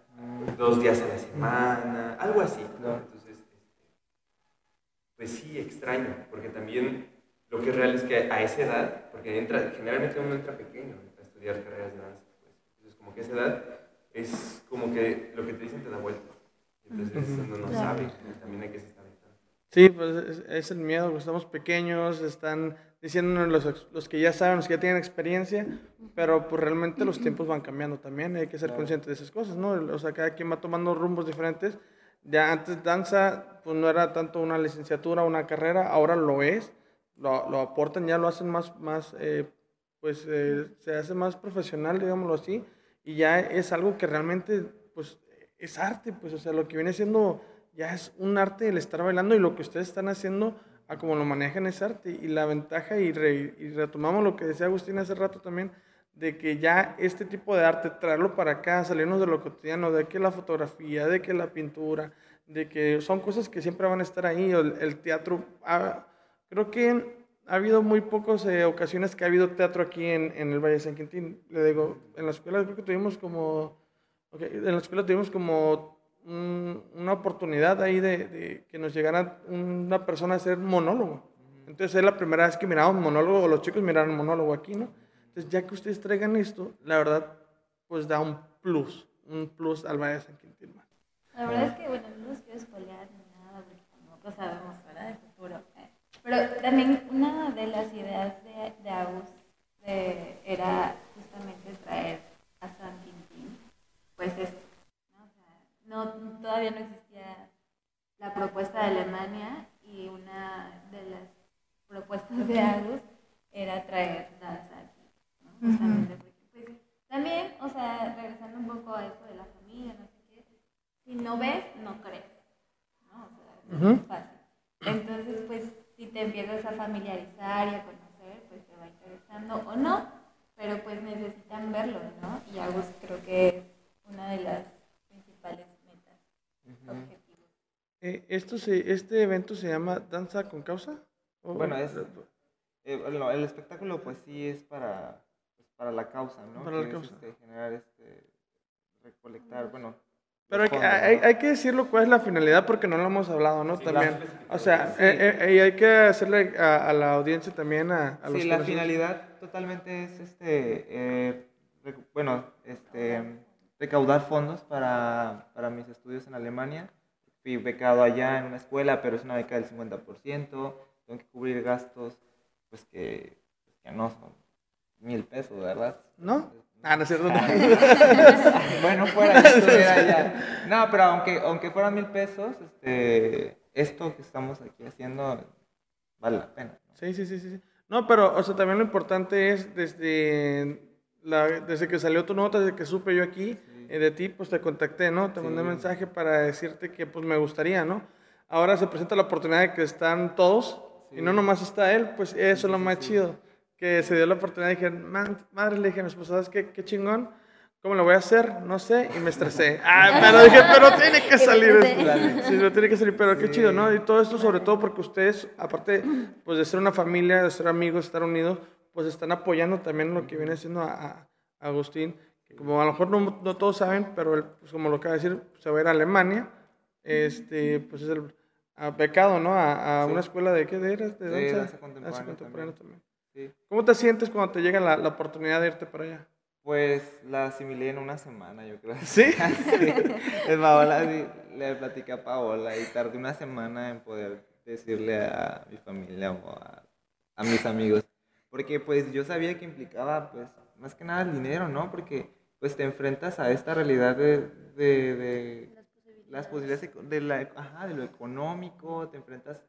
dos días a la semana, algo así, ¿no? Entonces, este, pues sí, extraño, porque también lo que es real es que a esa edad, porque entra, generalmente uno entra pequeño a estudiar carreras de danza, pues, entonces como que a esa edad es como que lo que te dicen te da vuelta. Entonces uno no sabe, también hay que aventando. Sí, pues es, es el miedo, porque estamos pequeños, están diciéndonos los, los que ya saben, los que ya tienen experiencia, pero pues realmente los tiempos van cambiando también, hay que ser conscientes de esas cosas, ¿no? O sea, cada quien va tomando rumbos diferentes. Ya antes danza, pues no era tanto una licenciatura, una carrera, ahora lo es, lo, lo aportan, ya lo hacen más, más eh, pues eh, se hace más profesional, digámoslo así, y ya es algo que realmente, pues, es arte, pues, o sea, lo que viene siendo ya es un arte el estar bailando y lo que ustedes están haciendo a como lo manejan es arte. Y la ventaja y, re- y retomamos lo que decía Agustín hace rato también de que ya este tipo de arte traerlo para acá salirnos de lo cotidiano de que la fotografía de que la pintura de que son cosas que siempre van a estar ahí el, el teatro ah, creo que ha habido muy pocas eh, ocasiones que ha habido teatro aquí en, en el Valle de San Quintín le digo en la escuela creo que tuvimos como ok, en la escuela tuvimos como un- una oportunidad ahí de, de que nos llegara una persona a hacer monólogo. Entonces es la primera vez que miraba un monólogo, o los chicos miraron monólogo aquí, ¿no? Entonces ya que ustedes traigan esto, la verdad, pues da un plus, un plus al Valle de San Quintín. más. La verdad es que, bueno, no los quiero espolear ni nada, porque tampoco sabemos, ¿verdad? El futuro. eh. Pero también una de las ideas de, de Agus de- era justamente traer a San Quintín, pues esto, ¿no? O sea, no, todavía no existía la propuesta de Alemania y una de las propuestas de Agus era traer danza aquí, ¿no? Justamente porque, pues, también, o sea, regresando un poco a eso de la familia, no sé qué, si no ves, no crees, ¿no? O sea, es muy fácil. Entonces, pues, si te empiezas a familiarizar y a conocer, pues te va interesando o no, pero pues necesitan verlo, ¿no? Y Agus creo que es una de las principales metas, objetivos. Eh, esto se, ¿Este evento se llama Danza con Causa? ¿O- Bueno, es- Eh, el espectáculo pues sí es para, pues, para la causa, ¿no? Para la es, causa. este, generar, este, recolectar, bueno. Pero hay que, hay, hay que decirlo cuál es la finalidad porque no lo hemos hablado, ¿no? Sí, también. O sea, Sí. eh, eh, y hay que hacerle a, a la audiencia también, a, a los Sí, la finalidad totalmente es, este, eh, bueno, este, recaudar fondos para, para mis estudios en Alemania. Fui becado allá en una escuela, pero es una beca del 50%. Tengo que cubrir gastos, pues que, pues, que no son mil pesos, ¿verdad? ¿No? Ah, no es cierto. no. (laughs) bueno, fuera allá. No, pero aunque, aunque fueran mil pesos, este, esto que estamos aquí haciendo vale la pena. ¿no? Sí, sí, sí, sí. sí. No, pero, o sea, también lo importante es desde, la, desde que salió tu nota, desde que supe yo aquí eh, de ti, pues te contacté, ¿no? Te mandé Sí. mensaje para decirte que pues me gustaría, ¿no? Ahora se presenta la oportunidad de que están todos y no Sí. nomás está él, pues eso es lo sí, más sí. chido. Que se dio la oportunidad y dije, "Man- madre, le dije a mi esposa, ¿sabes qué, qué chingón? ¿Cómo lo voy a hacer? No sé, y me estresé. (laughs) Ah, pero dije, pero tiene que salir esto. Sí, no tiene que salir, pero qué Sí. chido, ¿no? Y todo esto sobre todo porque ustedes, aparte pues de ser una familia, de ser amigos, estar unidos, pues están apoyando también lo que viene siendo a, a- Agustín, que como a lo mejor no, no todos saben, pero él, pues como lo acaba de decir, se va a ir a Alemania, este, pues es el a becado, ¿no? A, a Sí. una escuela de, ¿qué de eras? De De danza, danza contemporánea contemporánea también. Sí. ¿Cómo te sientes cuando te llega la, la oportunidad de irte para allá? Pues la asimilé en una semana, yo creo. ¿Sí? (laughs) Sí. Paola, le platicé a Paola y tardé una semana en poder decirle a mi familia o a, a mis amigos. Porque pues yo sabía que implicaba pues más que nada el dinero, ¿no? Porque pues te enfrentas a esta realidad de, de, de las posibilidades de, la, ajá, de lo económico, te enfrentas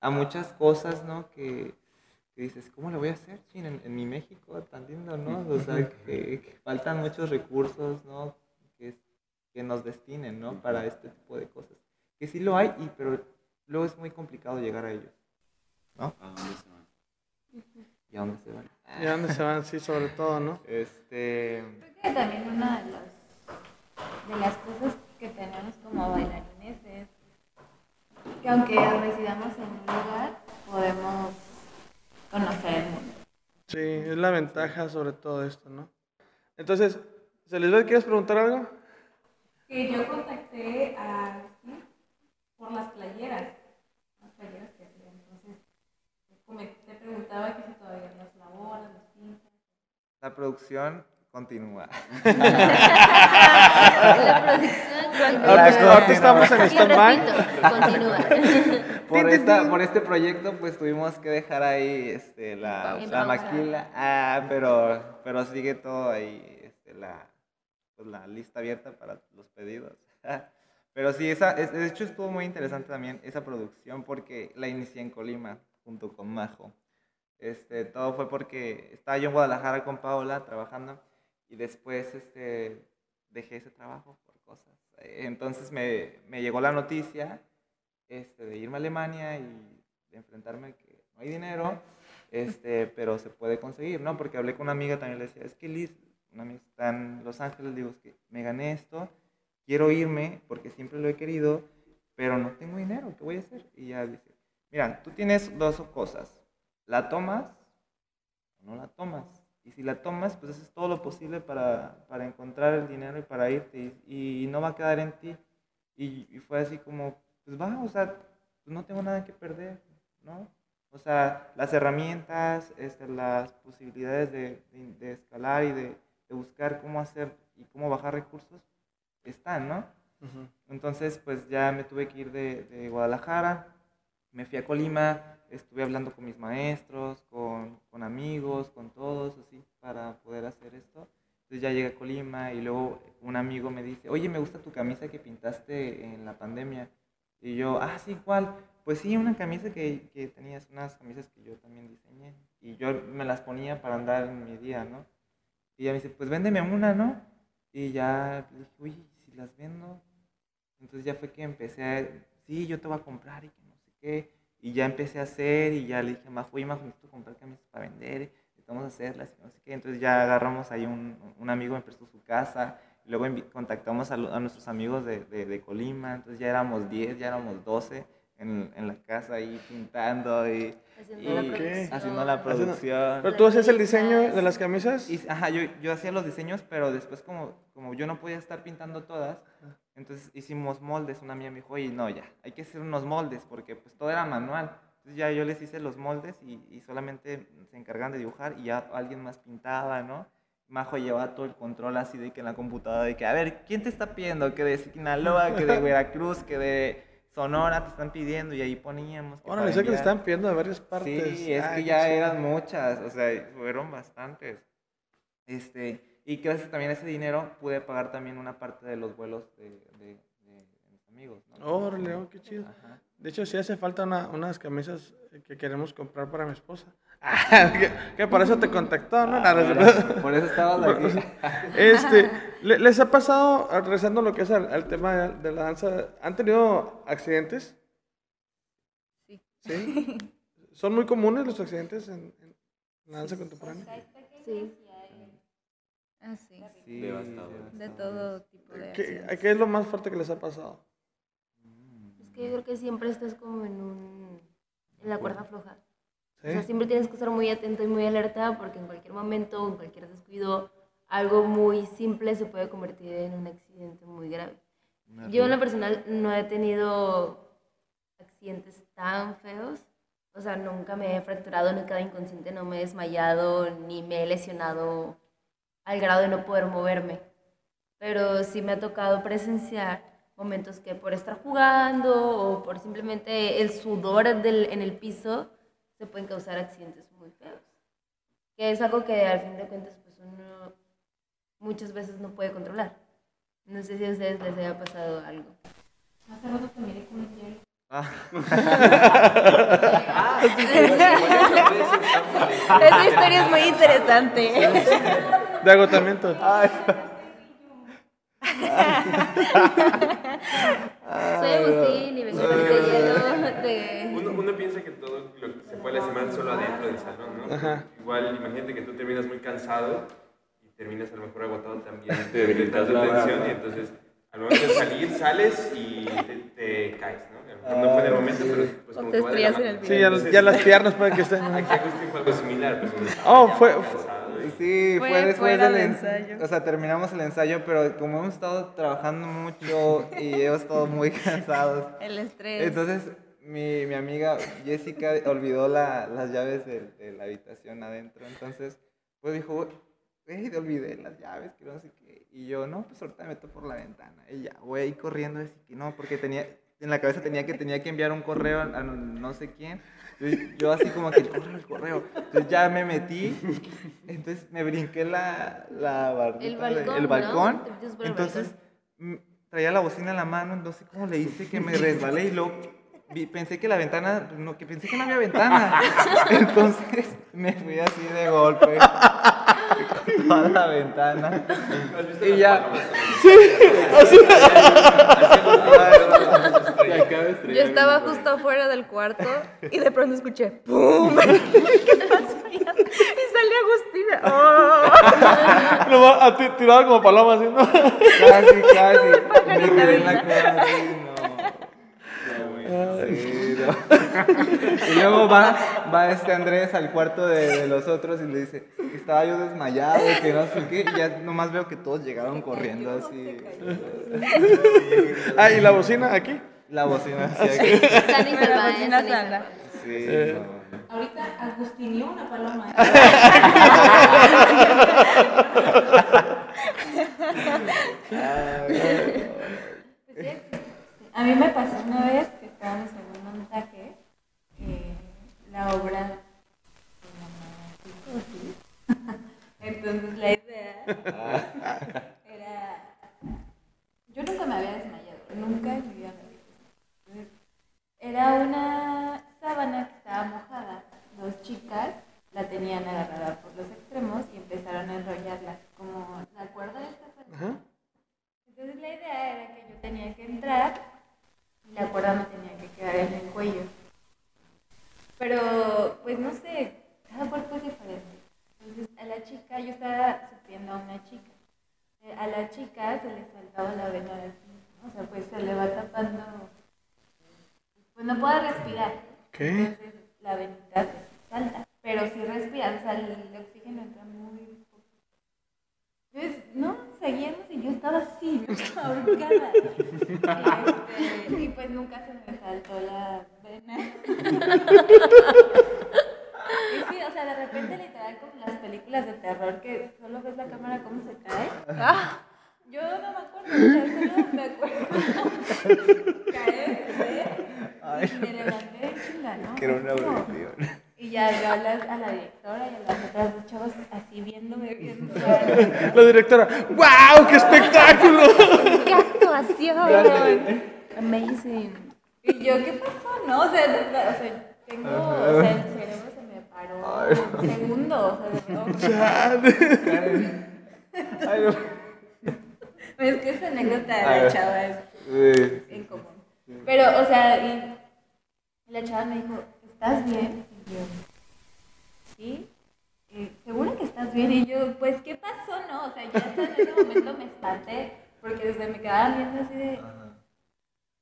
a muchas cosas, ¿no? Que, que dices, ¿cómo lo voy a hacer? Chin, en, en mi México tan lindo, ¿no? O sea, (laughs) que, que faltan muchos recursos, ¿no? Que, que nos destinen, ¿no? Para este tipo de cosas. Que sí lo hay, y, pero luego es muy complicado llegar a ellos. ¿No? ¿A dónde se van? ¿Y a dónde se van? ¿Y a dónde se van? Sí, sobre todo, ¿no? Este... Creo que también una de, los- de las cosas que tenemos como bailarines es que aunque residamos en un lugar, podemos conocer el mundo. Sí, es la ventaja sobre todo esto, ¿no? Entonces, Celeste, ¿quieres preguntar algo? Que yo contacté a Agustín por las playeras, las playeras que hacía. Entonces, como te preguntaba que si todavía las laboras, las pintas. La producción continúa. (laughs) La producción continúa. Ahorita, estamos en repito, continúa. (laughs) por, esta, por este proyecto, pues tuvimos que dejar ahí este, la, la maquila. Ah, pero, pero sigue todo ahí, este, la, pues, la lista abierta para los pedidos. (laughs) Pero sí, esa, es- de hecho estuvo muy interesante también esa producción porque la inicié en Colima junto con Majo. Este, todo fue porque estaba yo en Guadalajara con Paola trabajando y después este, dejé ese trabajo por cosas. Eh, Entonces me, me llegó la noticia este, de irme a Alemania y de enfrentarme que no hay dinero, este, pero se puede conseguir, ¿no? Porque hablé con una amiga también, le decía, es que Liz, una amiga está en Los Ángeles, digo, es que me gané esto, quiero irme porque siempre lo he querido, pero no tengo dinero, ¿qué voy a hacer? Y ella dice, mira, tú tienes dos cosas, la tomas o no la tomas. Y si la tomas, pues haces todo lo posible para, para encontrar el dinero y para irte y, y no va a quedar en ti. Y, y fue así como, pues va, o sea, pues no tengo nada que perder, ¿no? O sea, las herramientas, este, las posibilidades de, de- de escalar y de, de buscar cómo hacer y cómo bajar recursos están, ¿no? Ujú. Entonces, pues ya me tuve que ir de, de Guadalajara, me fui a Colima, estuve hablando con mis maestros, con, con amigos, con todos, así, para poder hacer esto. Entonces ya llegué a Colima y luego un amigo me dice, oye, me gusta tu camisa que pintaste en la pandemia. Y yo, ah, sí, ¿cuál? Pues sí, una camisa que, que tenías, unas camisas que yo también diseñé. Y yo me las ponía para andar en mi día, ¿no? Y ella me dice, pues véndeme una, ¿no? Y ya dije, oye, ¿y si las vendo. Entonces ya fue que empecé a, sí, yo te voy a comprar y que qué. Y ya empecé a hacer y ya le dije, Majo, oye, Majo, necesito comprar camisas para vender, necesitamos hacerlas y no sé qué. Entonces ya agarramos ahí un, un amigo, me prestó su casa. y Luego contactamos a, a nuestros amigos de, de, de Colima, entonces ya éramos 10, ya éramos 12 en, en la casa ahí pintando y, Haciendo y la producción. haciendo la producción. Pero tú hacías el diseño de las camisas. Y, ajá, yo, yo hacía los diseños, pero después como, como yo no podía estar pintando todas, entonces hicimos moldes. Una amiga me dijo, oye, no, ya, hay que hacer unos moldes, porque pues todo era manual. Entonces ya yo les hice los moldes y, y solamente se encargan de dibujar y ya alguien más pintaba, ¿no? Majo llevaba todo el control así de que en la computadora, de que, a ver, ¿quién te está pidiendo? Que de Sinaloa, que de Veracruz, que de Sonora te están pidiendo y ahí poníamos. que sé que le enviar. están pidiendo de varias partes. Sí, es Ay, que ya eran muchas, o sea, fueron bastantes. Este, y gracias también a ese dinero pude pagar también una parte de los vuelos de, de- de- de mis amigos. ¿no? Órale, oh, qué chido. Ajá. De hecho, sí hace falta una- unas camisas que queremos comprar para mi esposa. Ah, (laughs) (laughs) que, que por eso te contactó, ¿no? Cierto. Por eso estabas aquí. Este, ¿le- ¿les ha pasado, ah, regresando a lo que es al, al tema de, de la danza, ¿han tenido accidentes? Sí. ¿Sí? ¿Son muy comunes los accidentes en, en la danza contemporánea? Sí. Ah, sí. Sí, Devastador. De todo tipo de ¿Qué. ¿Qué es lo más fuerte que les ha pasado? Es que yo creo que siempre estás como en un... en la cuerda floja. ¿Sí? O sea, siempre tienes que estar muy atento y muy alerta porque en cualquier momento, en cualquier descuido, algo muy simple se puede convertir en un accidente muy grave. Yo en lo personal no he tenido accidentes tan feos. O sea, nunca me he fracturado, no he quedado inconsciente, no me he desmayado, ni me he lesionado al grado de no poder moverme. Pero sí me ha tocado presenciar momentos que por estar jugando o por simplemente el sudor del, en el piso se pueden causar accidentes muy feos. Que es algo que al fin de cuentas pues uno muchas veces no puede controlar. No sé si a ustedes les haya pasado algo. Hace rato te miré con el gel. Ah, Esa historia es muy interesante. De agotamiento. (laughs) Soy Agustín y vengo de hielo de... Uno, uno piensa que todo lo que se puede lastimar solo adentro del salón, ¿no? Ajá. Igual, imagínate que tú terminas muy cansado y terminas a lo mejor agotado también (laughs) Te de gritas tanta la tensión y entonces al momento de salir sales y te, te caes, ¿no? A mejor no fue en el momento, pero pues como te que va de la en el Sí, ya, Entonces, ya las piernas pueden que estén. (laughs) Aquí Agustín fue algo similar, pues Oh, fue, fue- sí, Fue fue, después del del en- ensayo. O sea, terminamos el ensayo, pero como hemos estado trabajando mucho y hemos estado muy (laughs) cansados, El estrés. Entonces, mi, mi amiga Jessica olvidó la- las llaves de, de la habitación adentro. Entonces, pues dijo, güey, te olvidé las llaves, que no sé qué. Y yo, no, pues ahorita me meto por la ventana. Y ya, güey, corriendo, así que no, porque tenía, en la cabeza tenía que, tenía que enviar un correo a, a no sé quién. Entonces, yo así como que el correo, el correo. Entonces ya me metí, entonces me brinqué la, la El balcón, Entonces, mm, traía la bocina en la mano, no sé cómo le hice que me resbalé y luego vi- pensé que la ventana, pues, no, que pensé que no había ventana. Entonces me fui así de golpe. con Toda la ventana. Y ya. Acaba de Yo estaba justo afuera del cuarto (laughs) y de pronto escuché ¡Pum! (laughs) ¿Qué pasó allá? Y salió Agustín. ¡Oh! Nomás a ti- tirado como paloma así, ¿no? Casi, (laughs) casi. Me quedé en la cara así, no. Sí, no. Y luego va, va este Andrés al cuarto de, de los otros y le dice que estaba yo desmayado, que no sé qué, y ya nomás veo que todos llegaron corriendo así. Ah, y la bocina aquí. La bocina y Pero salva, pues ¿eh? salva. Sí. Ahorita Agustinió una paloma. Sí, A mí me pasó una vez que estábamos en un montaje, eh, la obra se llama Psicosis. Entonces la idea era. Yo nunca me había desmayado, nunca en mi vida me había desmayado. Entonces, Era una sábana que estaba mojada. Dos chicas la tenían agarrada por los extremos y empezaron a enrollarla como la cuerda de esta. Ajá. Entonces la idea era que yo tenía que entrar y la cuerda me tenía que quedar en el cuello. Pero, pues no sé, cada cuerpo es diferente. Entonces a la chica, yo estaba sufriendo a una chica. Eh, A la chica se le saltaba la vena de aquí, ¿no? o sea, pues se le va tapando, pues no puede Entonces la venita pues, salta. Pero si respiras, o sea, el, oxígeno entra muy poco. Entonces, no, seguimos y yo estaba así, ahorcada. Y, (laughs) este, y pues nunca se me saltó la vena. (laughs) Y sí, o sea, de repente literal como las películas de terror que solo ves la cámara cómo se cae. Yo no me acuerdo, o sea, solo me acuerdo caer, y me levanté de chinga, ¿no? Que era una Como- audición. y ya yo a la, a la directora y a las otras dos chavas así viéndome, viendo. (laughs) La directora, ¡wow! ¡Qué espectáculo! (laughs) ¡Qué actuación! Amazing. Y yo, ¿qué pasó? No, o sea, o sea tengo, o sea, el cerebro se me paró un segundo, o sea, de verdad. Ay, no. Es que esa anécdota de la chava es común. Pero, o sea, y la chava me dijo, ¿estás bien? Y yo, ¿sí? ¿Segura que estás bien? Y yo, pues, ¿qué pasó? No, o sea, yo hasta en ese momento me espanté, porque desde me quedaban viendo así de,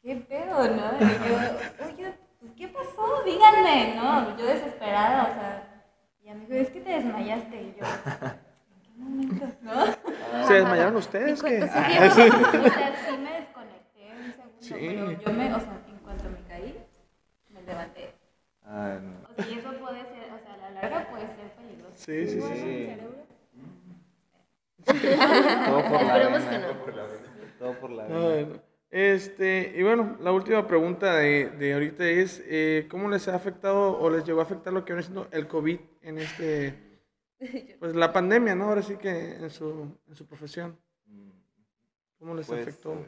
¿qué pedo, no? Y yo, oye, pues, ¿qué pasó? Díganme, ¿no? Yo desesperada, o sea, y ella me dijo, es que te desmayaste. Y yo, ¿en qué momento? ¿No? ¿Se desmayaron ustedes? ¿Qué? O sea, Ah, sí. sí me desconecté un segundo, Sí. pero yo me, o sea, en cuanto me caí, me levanté. Ay, no. Y eso puede ser, o sea, a la larga puede ser peligroso. Sí, sí, sí. el cerebro. Todo por la Esperemos vena. que no. Todo por la Ah, vena. bueno. Este, y bueno, la última pregunta de, de ahorita es, eh, ¿cómo les ha afectado o les llegó a afectar lo que viene siendo el COVID en este, (laughs) pues la pandemia, ¿no? Ahora sí que en su, en su profesión. ¿Cómo les Pues, afectó?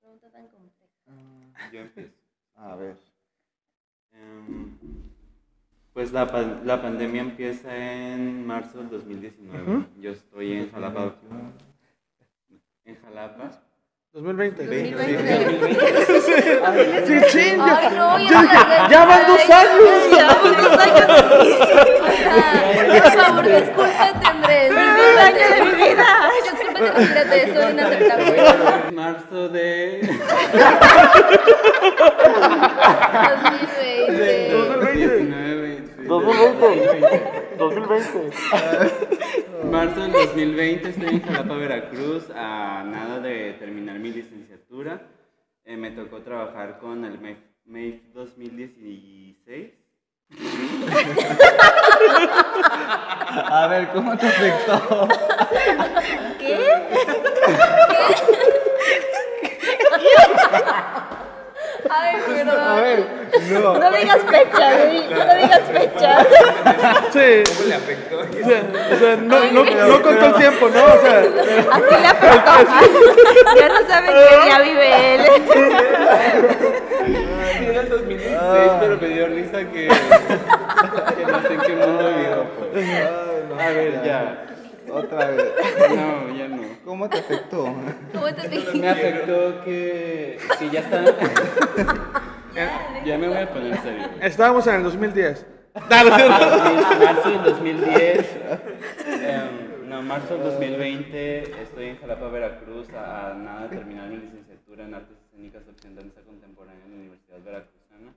Pregunta tan compleja. Ah, Yo empiezo. A ver. Em, Pues la, la pandemia empieza en marzo del 2019. Ujú. Yo estoy en Jalapa. En Jalapa. 2020. 2020. Sí, chinga. (laughs) Ay, no, ya, Ya- ya van dos Ay, años. Ya van dos años así. (laughs) O sea, por favor, discúlpate, Andrés. Discúlpate de mi vida. Retírate, eso es inaceptable. Marzo de. 2020. 19, sí, 2020. 2020. Marzo del 2020 estoy en Jalapa, Veracruz, a nada de terminar mi licenciatura. Eh, me tocó trabajar con el MEF 2016. A ver, ¿cómo te afectó? Ay, A perdón. ver, no. No digas fecha, güey. No digas fecha. Sí. ¿Cómo le afectó? O sea, o sea, no, no, no contó el tiempo, ¿no? O sea, Así le afectó. Ya no sabe qué día vive él. (laughs) El 2016, pero me dio risa que, (laughs) que no sé en qué mundo vivo. Pues. A ver, ya. Otra vez. No, ya no. ¿Cómo te afectó? ¿Cómo te dije? Me afectó que, que ya está. ya me voy a poner serio. estábamos en el 2010. Dale, marzo del 2010. em, no, marzo del 2020 estoy en Jalapa, Veracruz, a, a nada de terminar mi licenciatura en Artes Escénicas Opción Danza Contemporánea en la Universidad Veracruzana.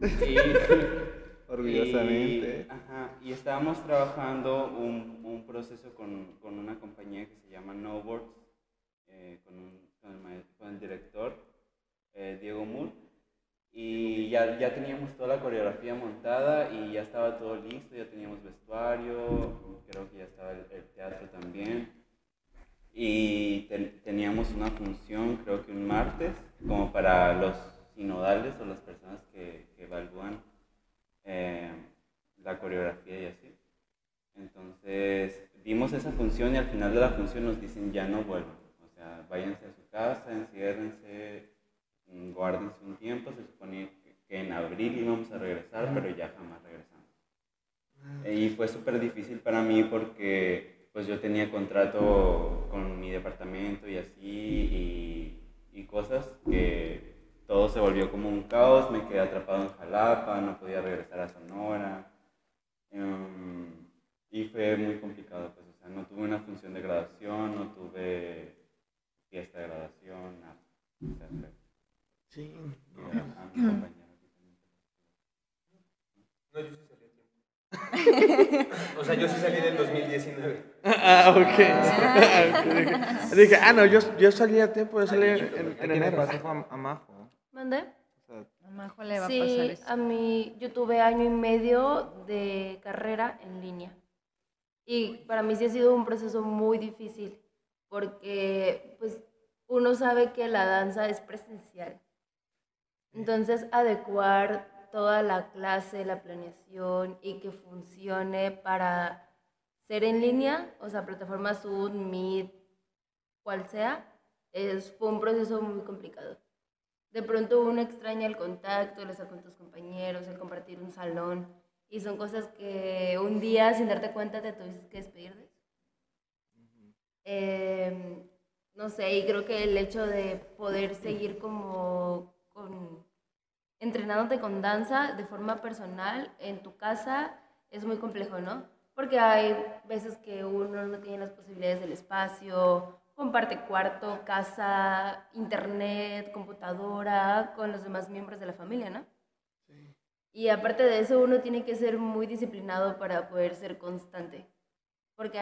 Y, (laughs) Orgullosamente. y- ajá, y estábamos trabajando un, un proceso con, con una compañía que se llama Noworks, eh, con, un- con el, maes- con el director eh, Diego Moore. Y Y ya, ya teníamos toda la coreografía montada y ya estaba todo listo, ya teníamos vestuario, creo que ya estaba el, el teatro también. Y ten- teníamos una función, creo que un martes, como para los sinodales o las personas que, que evalúan eh, la coreografía y así. Entonces, vimos esa función y al final de la función nos dicen ya no vuelvan. O sea, váyanse a su casa, enciérrense, mm, guárdense un tiempo. Se supone que- que en abril íbamos a regresar, pero ya jamás regresamos. Y fue súper difícil para mí porque pues yo tenía contrato con mi departamento y así y, y cosas que todo se volvió como un caos, me quedé atrapado en Jalapa, no podía regresar a Sonora. em, y fue muy complicado, pues, o sea, no tuve una función de graduación, no tuve fiesta de graduación, nada. O sea, Sí. No, yo sí salí a tiempo. o sea, yo sí salí del 2019. Ah, ok. dije, dije, ah, no, yo, yo salí a tiempo, yo salí en, en le enero. pasó a, a Majo. ¿Mande? Majo le va a pasar Sí, eso. a mí yo tuve año y medio de carrera en línea. Y para mí sí ha sido un proceso muy difícil porque pues uno sabe que la danza es presencial. Entonces adecuar toda la clase, la planeación y que funcione para ser en línea, o sea, plataforma Zoom, Meet, cual sea, es, fue un proceso muy complicado. De pronto uno extraña el contacto, el estar con tus compañeros, el compartir un salón. Y son cosas que un día, sin darte cuenta, te tuviste que despedir de. Eh, no sé, y creo que el hecho de poder seguir como con, entrenándote con danza de forma personal en tu casa es muy complejo, ¿no? Porque hay veces que uno no tiene las posibilidades del espacio, comparte cuarto, casa, internet, computadora con los demás miembros de la familia, ¿no? Y aparte de eso, uno tiene que ser muy disciplinado para poder ser constante. Porque,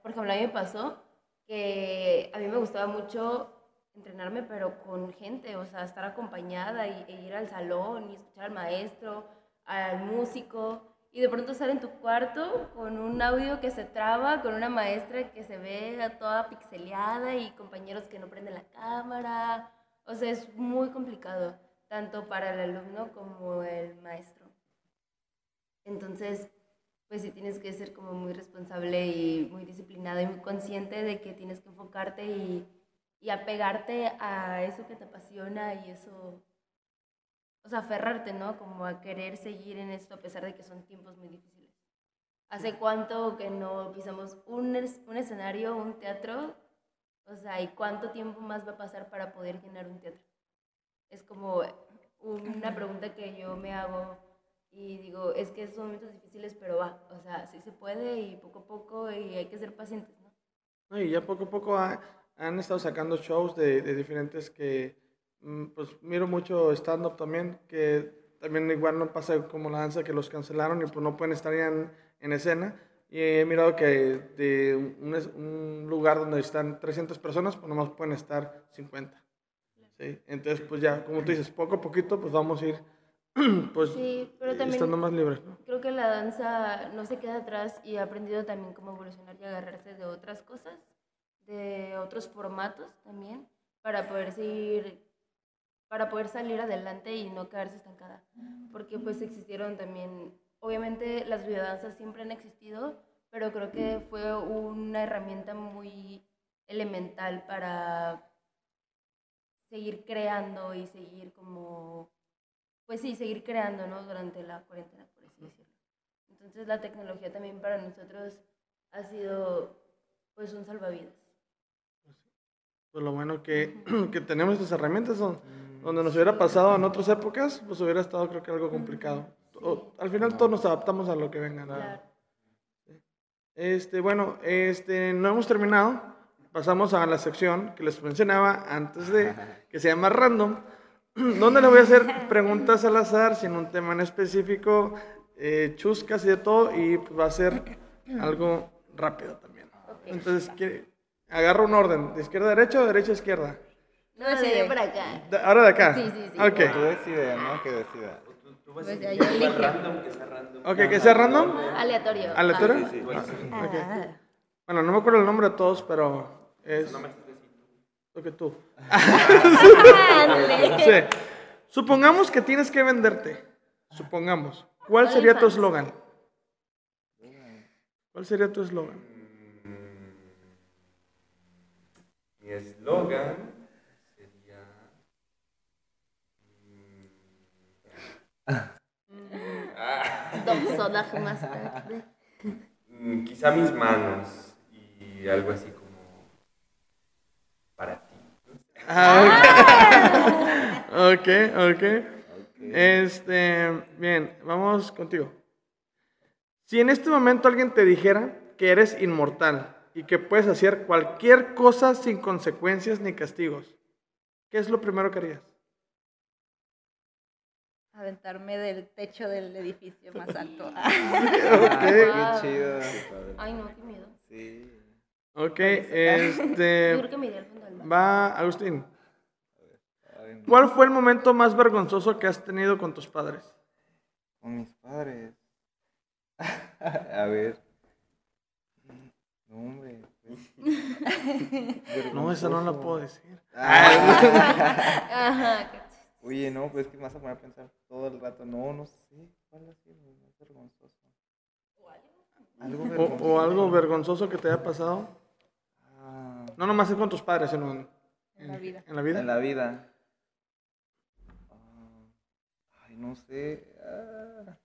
por ejemplo, a mí me pasó que a mí me gustaba mucho entrenarme, pero con gente, o sea, estar acompañada y, e ir al salón y escuchar al maestro, al músico, y de pronto estar en tu cuarto con un audio que se traba, con una maestra que se ve toda pixeleada y compañeros que no prenden la cámara. O sea, es muy complicado, tanto para el alumno como el maestro. Entonces, pues sí tienes que ser como muy responsable y muy disciplinado y muy consciente de que tienes que enfocarte y, y apegarte a eso que te apasiona y eso, o sea, aferrarte, ¿no? Como a querer seguir en esto a pesar de que son tiempos muy difíciles. ¿Hace cuánto que no pisamos un, es- un escenario, un teatro? O sea, ¿y cuánto tiempo más va a pasar para poder llenar un teatro? Es como una pregunta que yo me hago y digo, es que son momentos difíciles, pero va, o sea, sí se puede y poco a poco y hay que ser pacientes, ¿no? Y ya poco a poco ha- han estado sacando shows de, de diferentes que, pues miro mucho stand-up también, que también igual no pasa como la danza que los cancelaron y pues no pueden estar ya en, en escena. Y he mirado que de un, un lugar donde están 300 personas, pues nomás pueden estar 50. ¿sí? Entonces, pues ya, como tú dices, poco a poquito, pues vamos a ir, (clears throat) pues, Sí, pero también estando más libres, ¿no? creo que la danza no se queda atrás y ha aprendido también cómo evolucionar y agarrarse de otras cosas, de otros formatos también, para poder seguir, para poder salir adelante y no quedarse estancada. Porque pues existieron también, obviamente las biodanzas siempre han existido, pero creo que fue una herramienta muy elemental para seguir creando y seguir como, pues sí, seguir creando, ¿no? Durante la cuarentena, por así decirlo. Entonces la tecnología también para nosotros ha sido, pues, un salvavidas. Pues lo bueno que, (clears throat) que tenemos estas herramientas son, donde nos hubiera pasado en otras épocas, pues hubiera estado creo que algo complicado. O- al final todos nos adaptamos a lo que venga. Este, bueno, este, no hemos terminado. Pasamos a la sección que les mencionaba antes de, (laughs) que se llama Random, (clears throat) donde le voy a hacer preguntas al azar, sin un tema en específico, eh, chuscas y de todo, y va a ser algo rápido también. Entonces, ¿quiere- agarra un orden, de izquierda a derecha o derecha a izquierda. No, de para acá. De- ¿Ahora de acá? Sí, sí, sí. Ok. Tú decides, ¿no? Que decida. Tú, tú vas Pues a elegir elige. random, que sea random. Ok, que sea random. Aleatorio. ¿Aleatorio? Ah, Tú eliges. Ok. Bueno, no me acuerdo el nombre de todos, pero es... Lo que tú. Sí. Supongamos que tienes que venderte. Supongamos. ¿Cuál sería tu eslogan? ¿Cuál sería tu eslogan? Mi eslogan sería. (laughs) Dos sodas más tarde. mm, quizá mis manos y algo así como. Para ti. Ah, ok. (laughs) ok, ok. Este, bien, vamos contigo. Si en este momento alguien te dijera que eres inmortal y que puedes hacer cualquier cosa sin consecuencias ni castigos, ¿qué es lo primero que harías? Aventarme del techo del edificio más alto. Ah, (laughs) qué Wow. chido. Ay, no, qué miedo. Sí. Ok, (laughs) Yo este, creo que me iría al fondo del mar. va Agustín. ¿Cuál fue el momento más vergonzoso que has tenido con tus padres? Con mis padres. (laughs) A ver. No, hombre. pues. No, esa no la puedo decir. Ajá. Oye, no, pues es que me vas a poner a pensar todo el rato. No, no sé. ¿Cuál ha sido lo más vergonzoso? Algo O, vergonzoso. o algo vergonzoso que te haya pasado. Ah, No nomás es con tus padres, sino en, En la vida. En la vida. En la vida. Ah, Ay, no sé. Ah,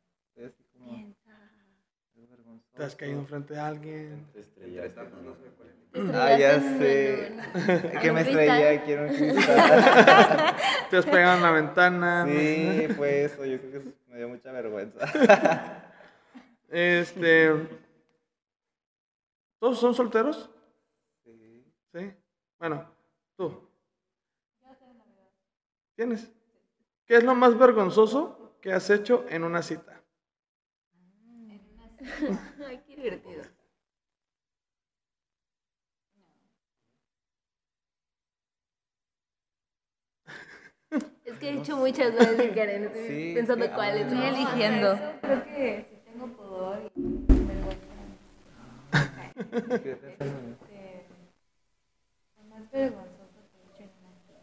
así como. algo vergonzoso. Te has caído enfrente de alguien. Te estrellaste. te Ah, ya en- sé. en que en me estrellé, quiero un cristal. (laughs) Te has pegado en la ventana. Sí, fue eso. Yo creo que eso me dio mucha vergüenza. (laughs) Este. ¿Todos son solteros? Sí. Sí. Bueno, tú. ¿Tienes? ¿Qué es lo más vergonzoso que has hecho en una cita? (laughs) Ay, qué divertido. Es que he dicho muchas veces sin querer, estoy Sí, pensando cuáles. Estoy ¿no? eligiendo. Eso creo que sí tengo pudor y vergüenza. (laughs) Eso. Este, lo más vergonzoso que he hecho en una cita.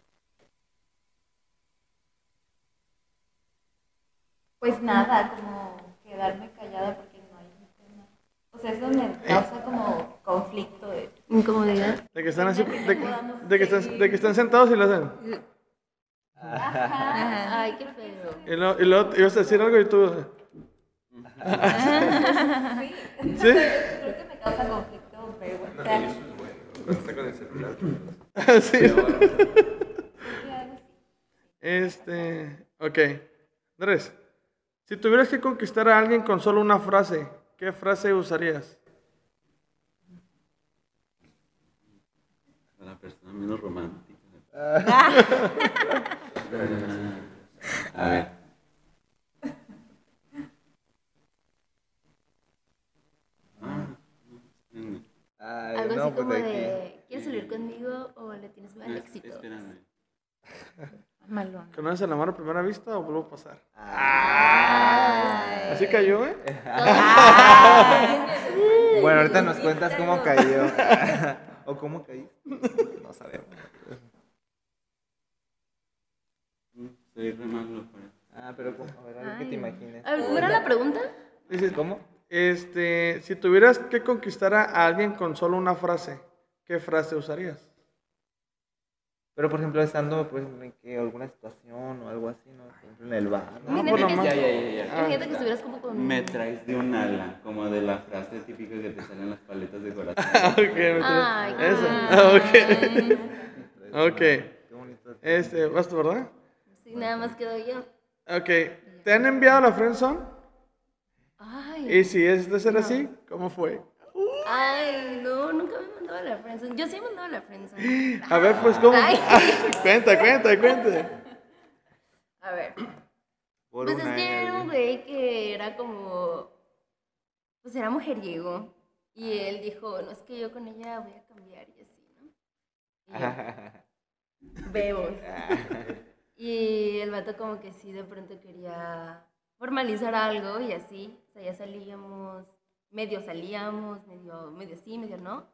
Pues nada, como quedarme callada porque no hay un tema. O sea, eso me causa como conflicto de... Incomodidad. De que están así. De, de que están, de que están sentados y lo hacen. Ajá. Ay, qué feo. Y luego, y luego ibas a decir algo y tú. ¿Sí? Creo que me causa conflicto, es bueno. Cuando está con el celular. (laughs) sí. Este. Ok. Andrés. Si tuvieras que conquistar a alguien con solo una frase, ¿qué frase usarías? A la persona menos romántica. (laughs) A ver. Ay, Algo no, así pues como aquí. de, ¿quieres salir conmigo o le tienes miedo al es- éxito? Espérame. (laughs) Malón. ¿Conoces el amor a primera vista o vuelvo a pasar? Ay. ¿Así cayó, eh? (laughs) Bueno, ahorita nos cuentas cómo cayó. (laughs) o cómo caí. No sabemos. Mm, Soy re malo para eso. Ah, pero ¿cómo? a ver, algo que te imagines. A ver, ¿cómo era la pregunta? Dices, ¿Cómo? Este, si tuvieras que conquistar a alguien con solo una frase, ¿qué frase usarías? Pero por ejemplo, estando pues, en que alguna situación o algo así, ¿no? Por ejemplo, en el bar. ¿no? Imagínate por que, lo Ya, estu- ya, ya, ya. imagínate que estuvieras como con... Me traes de un ala, como de la frase típica que te salen las paletas de corazón. (laughs) ok, me Ay, traes- Eso. qué Ah, ok. Ok. Qué (laughs) bonito. Este, vas tú, ¿verdad? Sí, nada más quedo yo. Ok. ¿Te han enviado a la friendzone? Ay, Y si es de ser así, ¿cómo fue? ay, no, nunca me he mandado a la friendzone. Yo sí he mandado a la friendzone. A ver, pues, ¿cómo? (laughs) Ay. cuenta, cuenta, cuenta. A ver. Por Pues es que era un güey que era como. Pues era mujeriego. Y él dijo: No es que yo con ella voy a cambiar y así, ¿no? Y (laughs) yo, bebos. (laughs) Y el vato como que sí de pronto quería formalizar algo y así. O sea, ya salíamos, medio salíamos, medio, medio sí, medio no.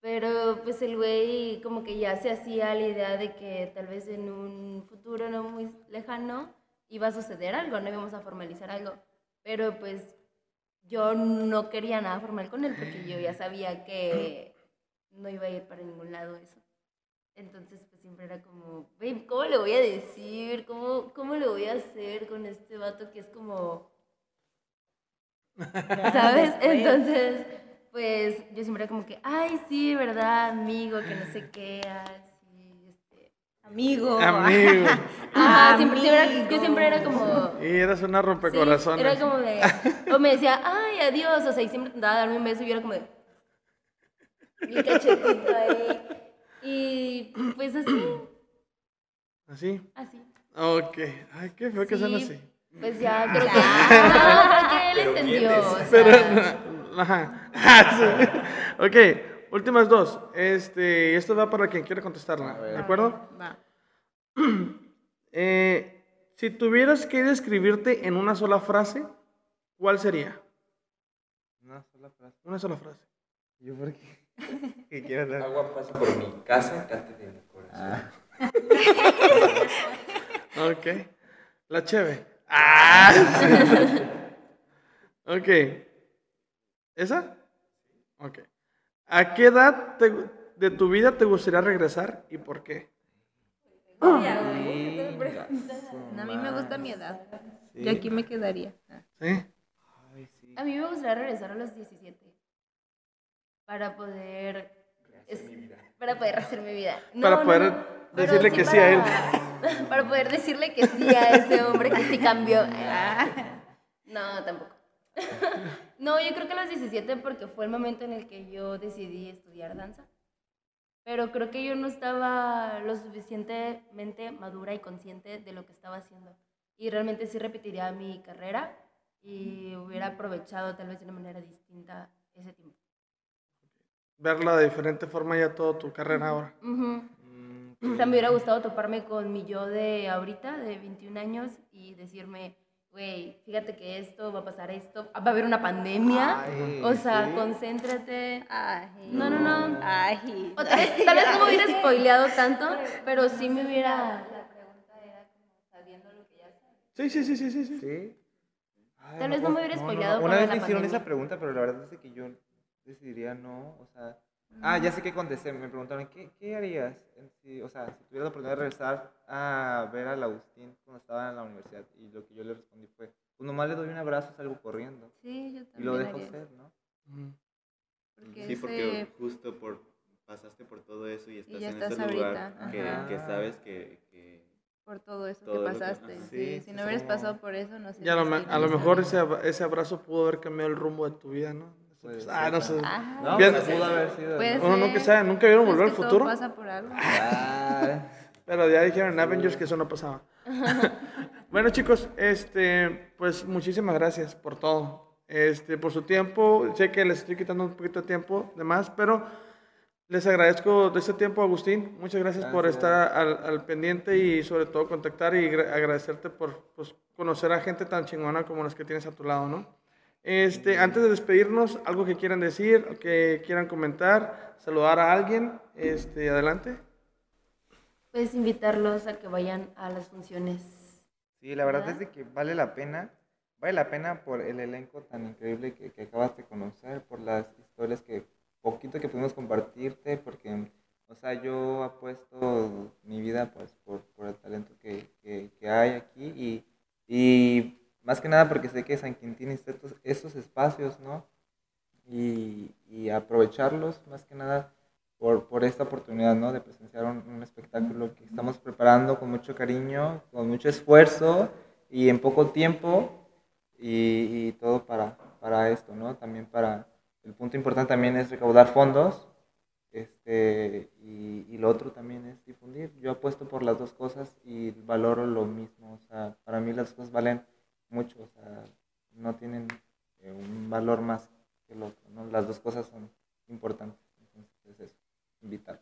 Pero pues el güey como que ya se hacía la idea de que tal vez en un futuro no muy lejano iba a suceder algo, no íbamos a formalizar algo. Pero pues yo no quería nada formal con él porque yo ya sabía que no iba a ir para ningún lado eso. Entonces, pues siempre era como, babe, ¿cómo le voy a decir? ¿Cómo, ¿Cómo le voy a hacer con este vato que es como... (laughs) ¿Sabes? Entonces, pues yo siempre era como que, ay, sí, ¿verdad? Amigo, que no sé qué, así, este... Amigo. Amigo. (laughs) Ajá, siempre, siempre era- yo siempre era como... Y eras una Sí, rompecorazones. era como de. O me decía, ay, adiós. O sea, y siempre intentaba darme un beso y yo era como de. Mi cachetito ahí. Y pues así, ¿Así? así. Ok. Ay, qué feo que sean Sí, así. Pues ya, (laughs) creo que. No, creo que él Pero entendió. Pero, ajá. (laughs) Sí. Ok, últimas dos. Este, esto va para quien quiera contestarla. ¿De acuerdo? Va. (clears throat) Eh, si tuvieras que describirte en una sola frase, ¿cuál sería? Una sola frase. Una sola frase. ¿Yo por qué? (laughs) ¿Qué quieres dar? Agua pasa por mi casa, cate de mi corazón. (laughs) Ok. La cheve. Ah. (laughs) ok. ¿Esa? Ok. ¿A qué edad te- de tu vida te gustaría regresar y por qué? A mí me gusta mi edad. Sí. Yo aquí me quedaría. Ah. ¿Sí? Ay, sí. A mí me gustaría regresar a los 17. Para poder. es- para poder hacer mi vida. (laughs) No, Para poder no, decirle que sí a él. para- (laughs) Para poder decirle que sí a ese hombre que sí cambió. (laughs) No, tampoco. No, yo creo que a los 17 porque fue el momento en el que yo decidí estudiar danza. Pero creo que yo no estaba lo suficientemente madura y consciente de lo que estaba haciendo. Y realmente sí repetiría mi carrera y hubiera aprovechado tal vez de una manera distinta ese tiempo. Verla de diferente forma ya toda tu carrera ahora. Mm, O sea, me hubiera gustado toparme con mi yo de ahorita, de 21 años, y decirme, güey, fíjate que esto, va a pasar esto, va a haber una pandemia. Ay, o sea, ¿sí? concéntrate. Ay. No, no, no. Ay. O tal vez, tal vez no me hubiera spoileado tanto, pero sí me hubiera... La pregunta era como sabiendo lo que ya sabes. Sí, sí, sí, sí, sí. sí. ¿Sí? Ay, Tal vez no me hubiera spoileado con Una vez me hicieron pandemia. esa pregunta, pero la verdad es que yo decidiría no, o sea... Ah, ya sé qué contesté. Me preguntaron, ¿qué, qué harías? si- o sea, si tuvieras la oportunidad de regresar a ver al Agustín cuando estaba en la universidad. Y lo que yo le respondí fue, pues nomás le doy un abrazo, salgo corriendo. Sí, yo Y también. lo dejo haría eso. ser, ¿no? Porque Sí, porque ese- justo por pasaste por todo eso y estás ya en estás este lugar ahorita, que, que sabes que, que- por todo eso Todo que que- pasaste. sí, Sí, si no hubieras como- pasado por eso, no sé. Y a lo, a lo mejor ese, ese abrazo pudo haber cambiado el rumbo de tu vida, ¿no? Puede ah, ser no sé. Ajá. No, Bien. pero pudo haber sido. Uno nunca sabe, nunca vieron Pues volver al futuro. Todo pasa por algo. Ah, (laughs) Pero ya dijeron en Avengers que eso no pasaba. (laughs) bueno, chicos, este, pues muchísimas gracias por todo. Este, por su tiempo. Sé que les estoy quitando un poquito de tiempo de más, pero les agradezco de este tiempo, Agustín. Muchas gracias, por Gracias. estar al, al pendiente y sobre todo contactar y gra- agradecerte por pues, conocer a gente tan chingona como las que tienes a tu lado, ¿no? Este, antes de despedirnos, algo que quieran decir, que quieran comentar, saludar a alguien, este, adelante. Pues invitarlos a que vayan a las funciones. Sí, la verdad ¿Verdad? es de que vale la pena. Vale la pena por el elenco tan increíble que, que acabas de conocer, por las historias que poquito que pudimos compartirte, porque, o sea, yo apuesto mi vida pues por, por el talento que, que, que hay aquí y, y más que nada porque sé que San Quintín necesita estos, espacios, ¿no? Y, aprovecharlos más que nada por, esta oportunidad, ¿no? De presenciar un, un espectáculo que estamos preparando con mucho cariño, con mucho esfuerzo y en poco tiempo y, todo para, esto, ¿no? También para, el punto importante también es recaudar fondos este, y, y lo otro también es difundir. Yo apuesto por las dos cosas y valoro lo mismo, o sea, para mí las dos cosas valen mucho, o sea, no tienen eh, un valor más que el otro, ¿no? Las dos cosas son importantes, entonces es eso, invitar.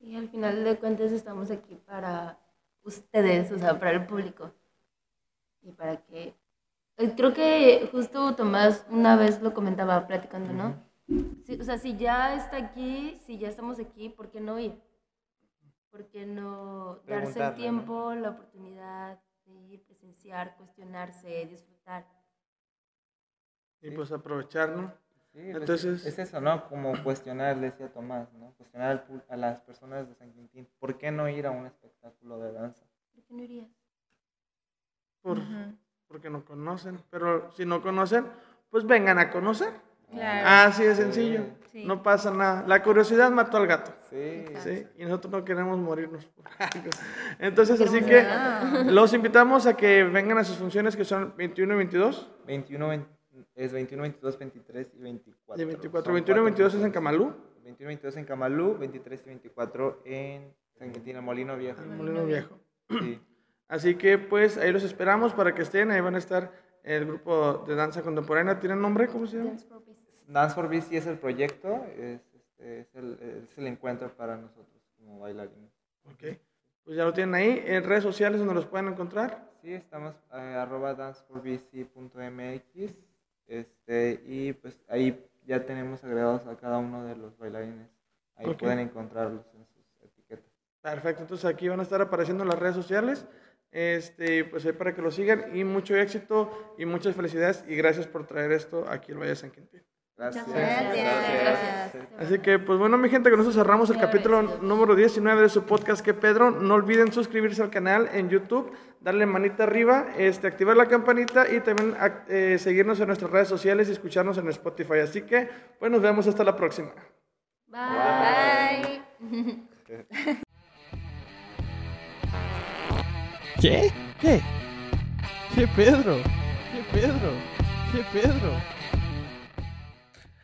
Y al final de cuentas estamos aquí para ustedes, o sea, para el público. Y para que... eh, Creo que justo Tomás una vez lo comentaba platicando, ¿no? Sí, o sea, si ya está aquí, si ya estamos aquí, ¿por qué no ir? ¿Por qué no darse el tiempo, la oportunidad de ir, presenciar, cuestionarse, disfrutar? Y pues aprovechar, ¿no? Sí, pues, Entonces- es eso, ¿no? Como cuestionar, le decía Tomás, ¿no? Cuestionar a las personas de San Quintín. ¿Por qué no ir a un espectáculo de danza? ¿Por qué no irías? Por, Porque no conocen. Pero si no conocen, pues vengan a conocer. Claro. Así de sencillo. Sí. No pasa nada. La curiosidad mató al gato. Sí, Sí, y nosotros no queremos morirnos por (laughs) algo. Entonces, así que los invitamos a que vengan a sus funciones que son 21 y 22. 21, 20 es 21, 22, 23 y 24. Y 24. Son 21 y cuatro 22 es en. Camalú. 21 y 22 en Camalú, 23 y 24 en San Quintín, el Molino Viejo. en Molino Viejo. Sí. (clears throat) Así que pues ahí los esperamos para que estén. Ahí van a estar el grupo de danza contemporánea. ¿Tienen nombre? ¿Cómo se llama? Dance. Dance for Bici es el proyecto, es, este, es, el, es el encuentro para nosotros como bailarines. Ok. Pues ya lo tienen ahí. En redes sociales donde los pueden encontrar. Sí, estamos eh, arroba danceforbici.mx este, y pues ahí ya tenemos agregados a cada uno de los bailarines. Ahí Ok. pueden encontrarlos en sus etiquetas. Perfecto. Entonces aquí van a estar apareciendo las redes sociales. Este, pues ahí para que lo sigan. Y mucho éxito y muchas felicidades. Y gracias por traer esto aquí al Valle de San Quintín. Gracias. Gracias. Así que, pues bueno, mi gente, con eso cerramos el capítulo número 19 de su podcast que Pedro. No olviden suscribirse al canal en YouTube, darle manita arriba, este, activar la campanita y también eh, seguirnos en nuestras redes sociales y escucharnos en Spotify. Así que, pues nos vemos hasta la próxima. Bye. ¿Qué? ¿Qué? ¿Qué Pedro? ¿Qué Pedro? ¿Qué Pedro?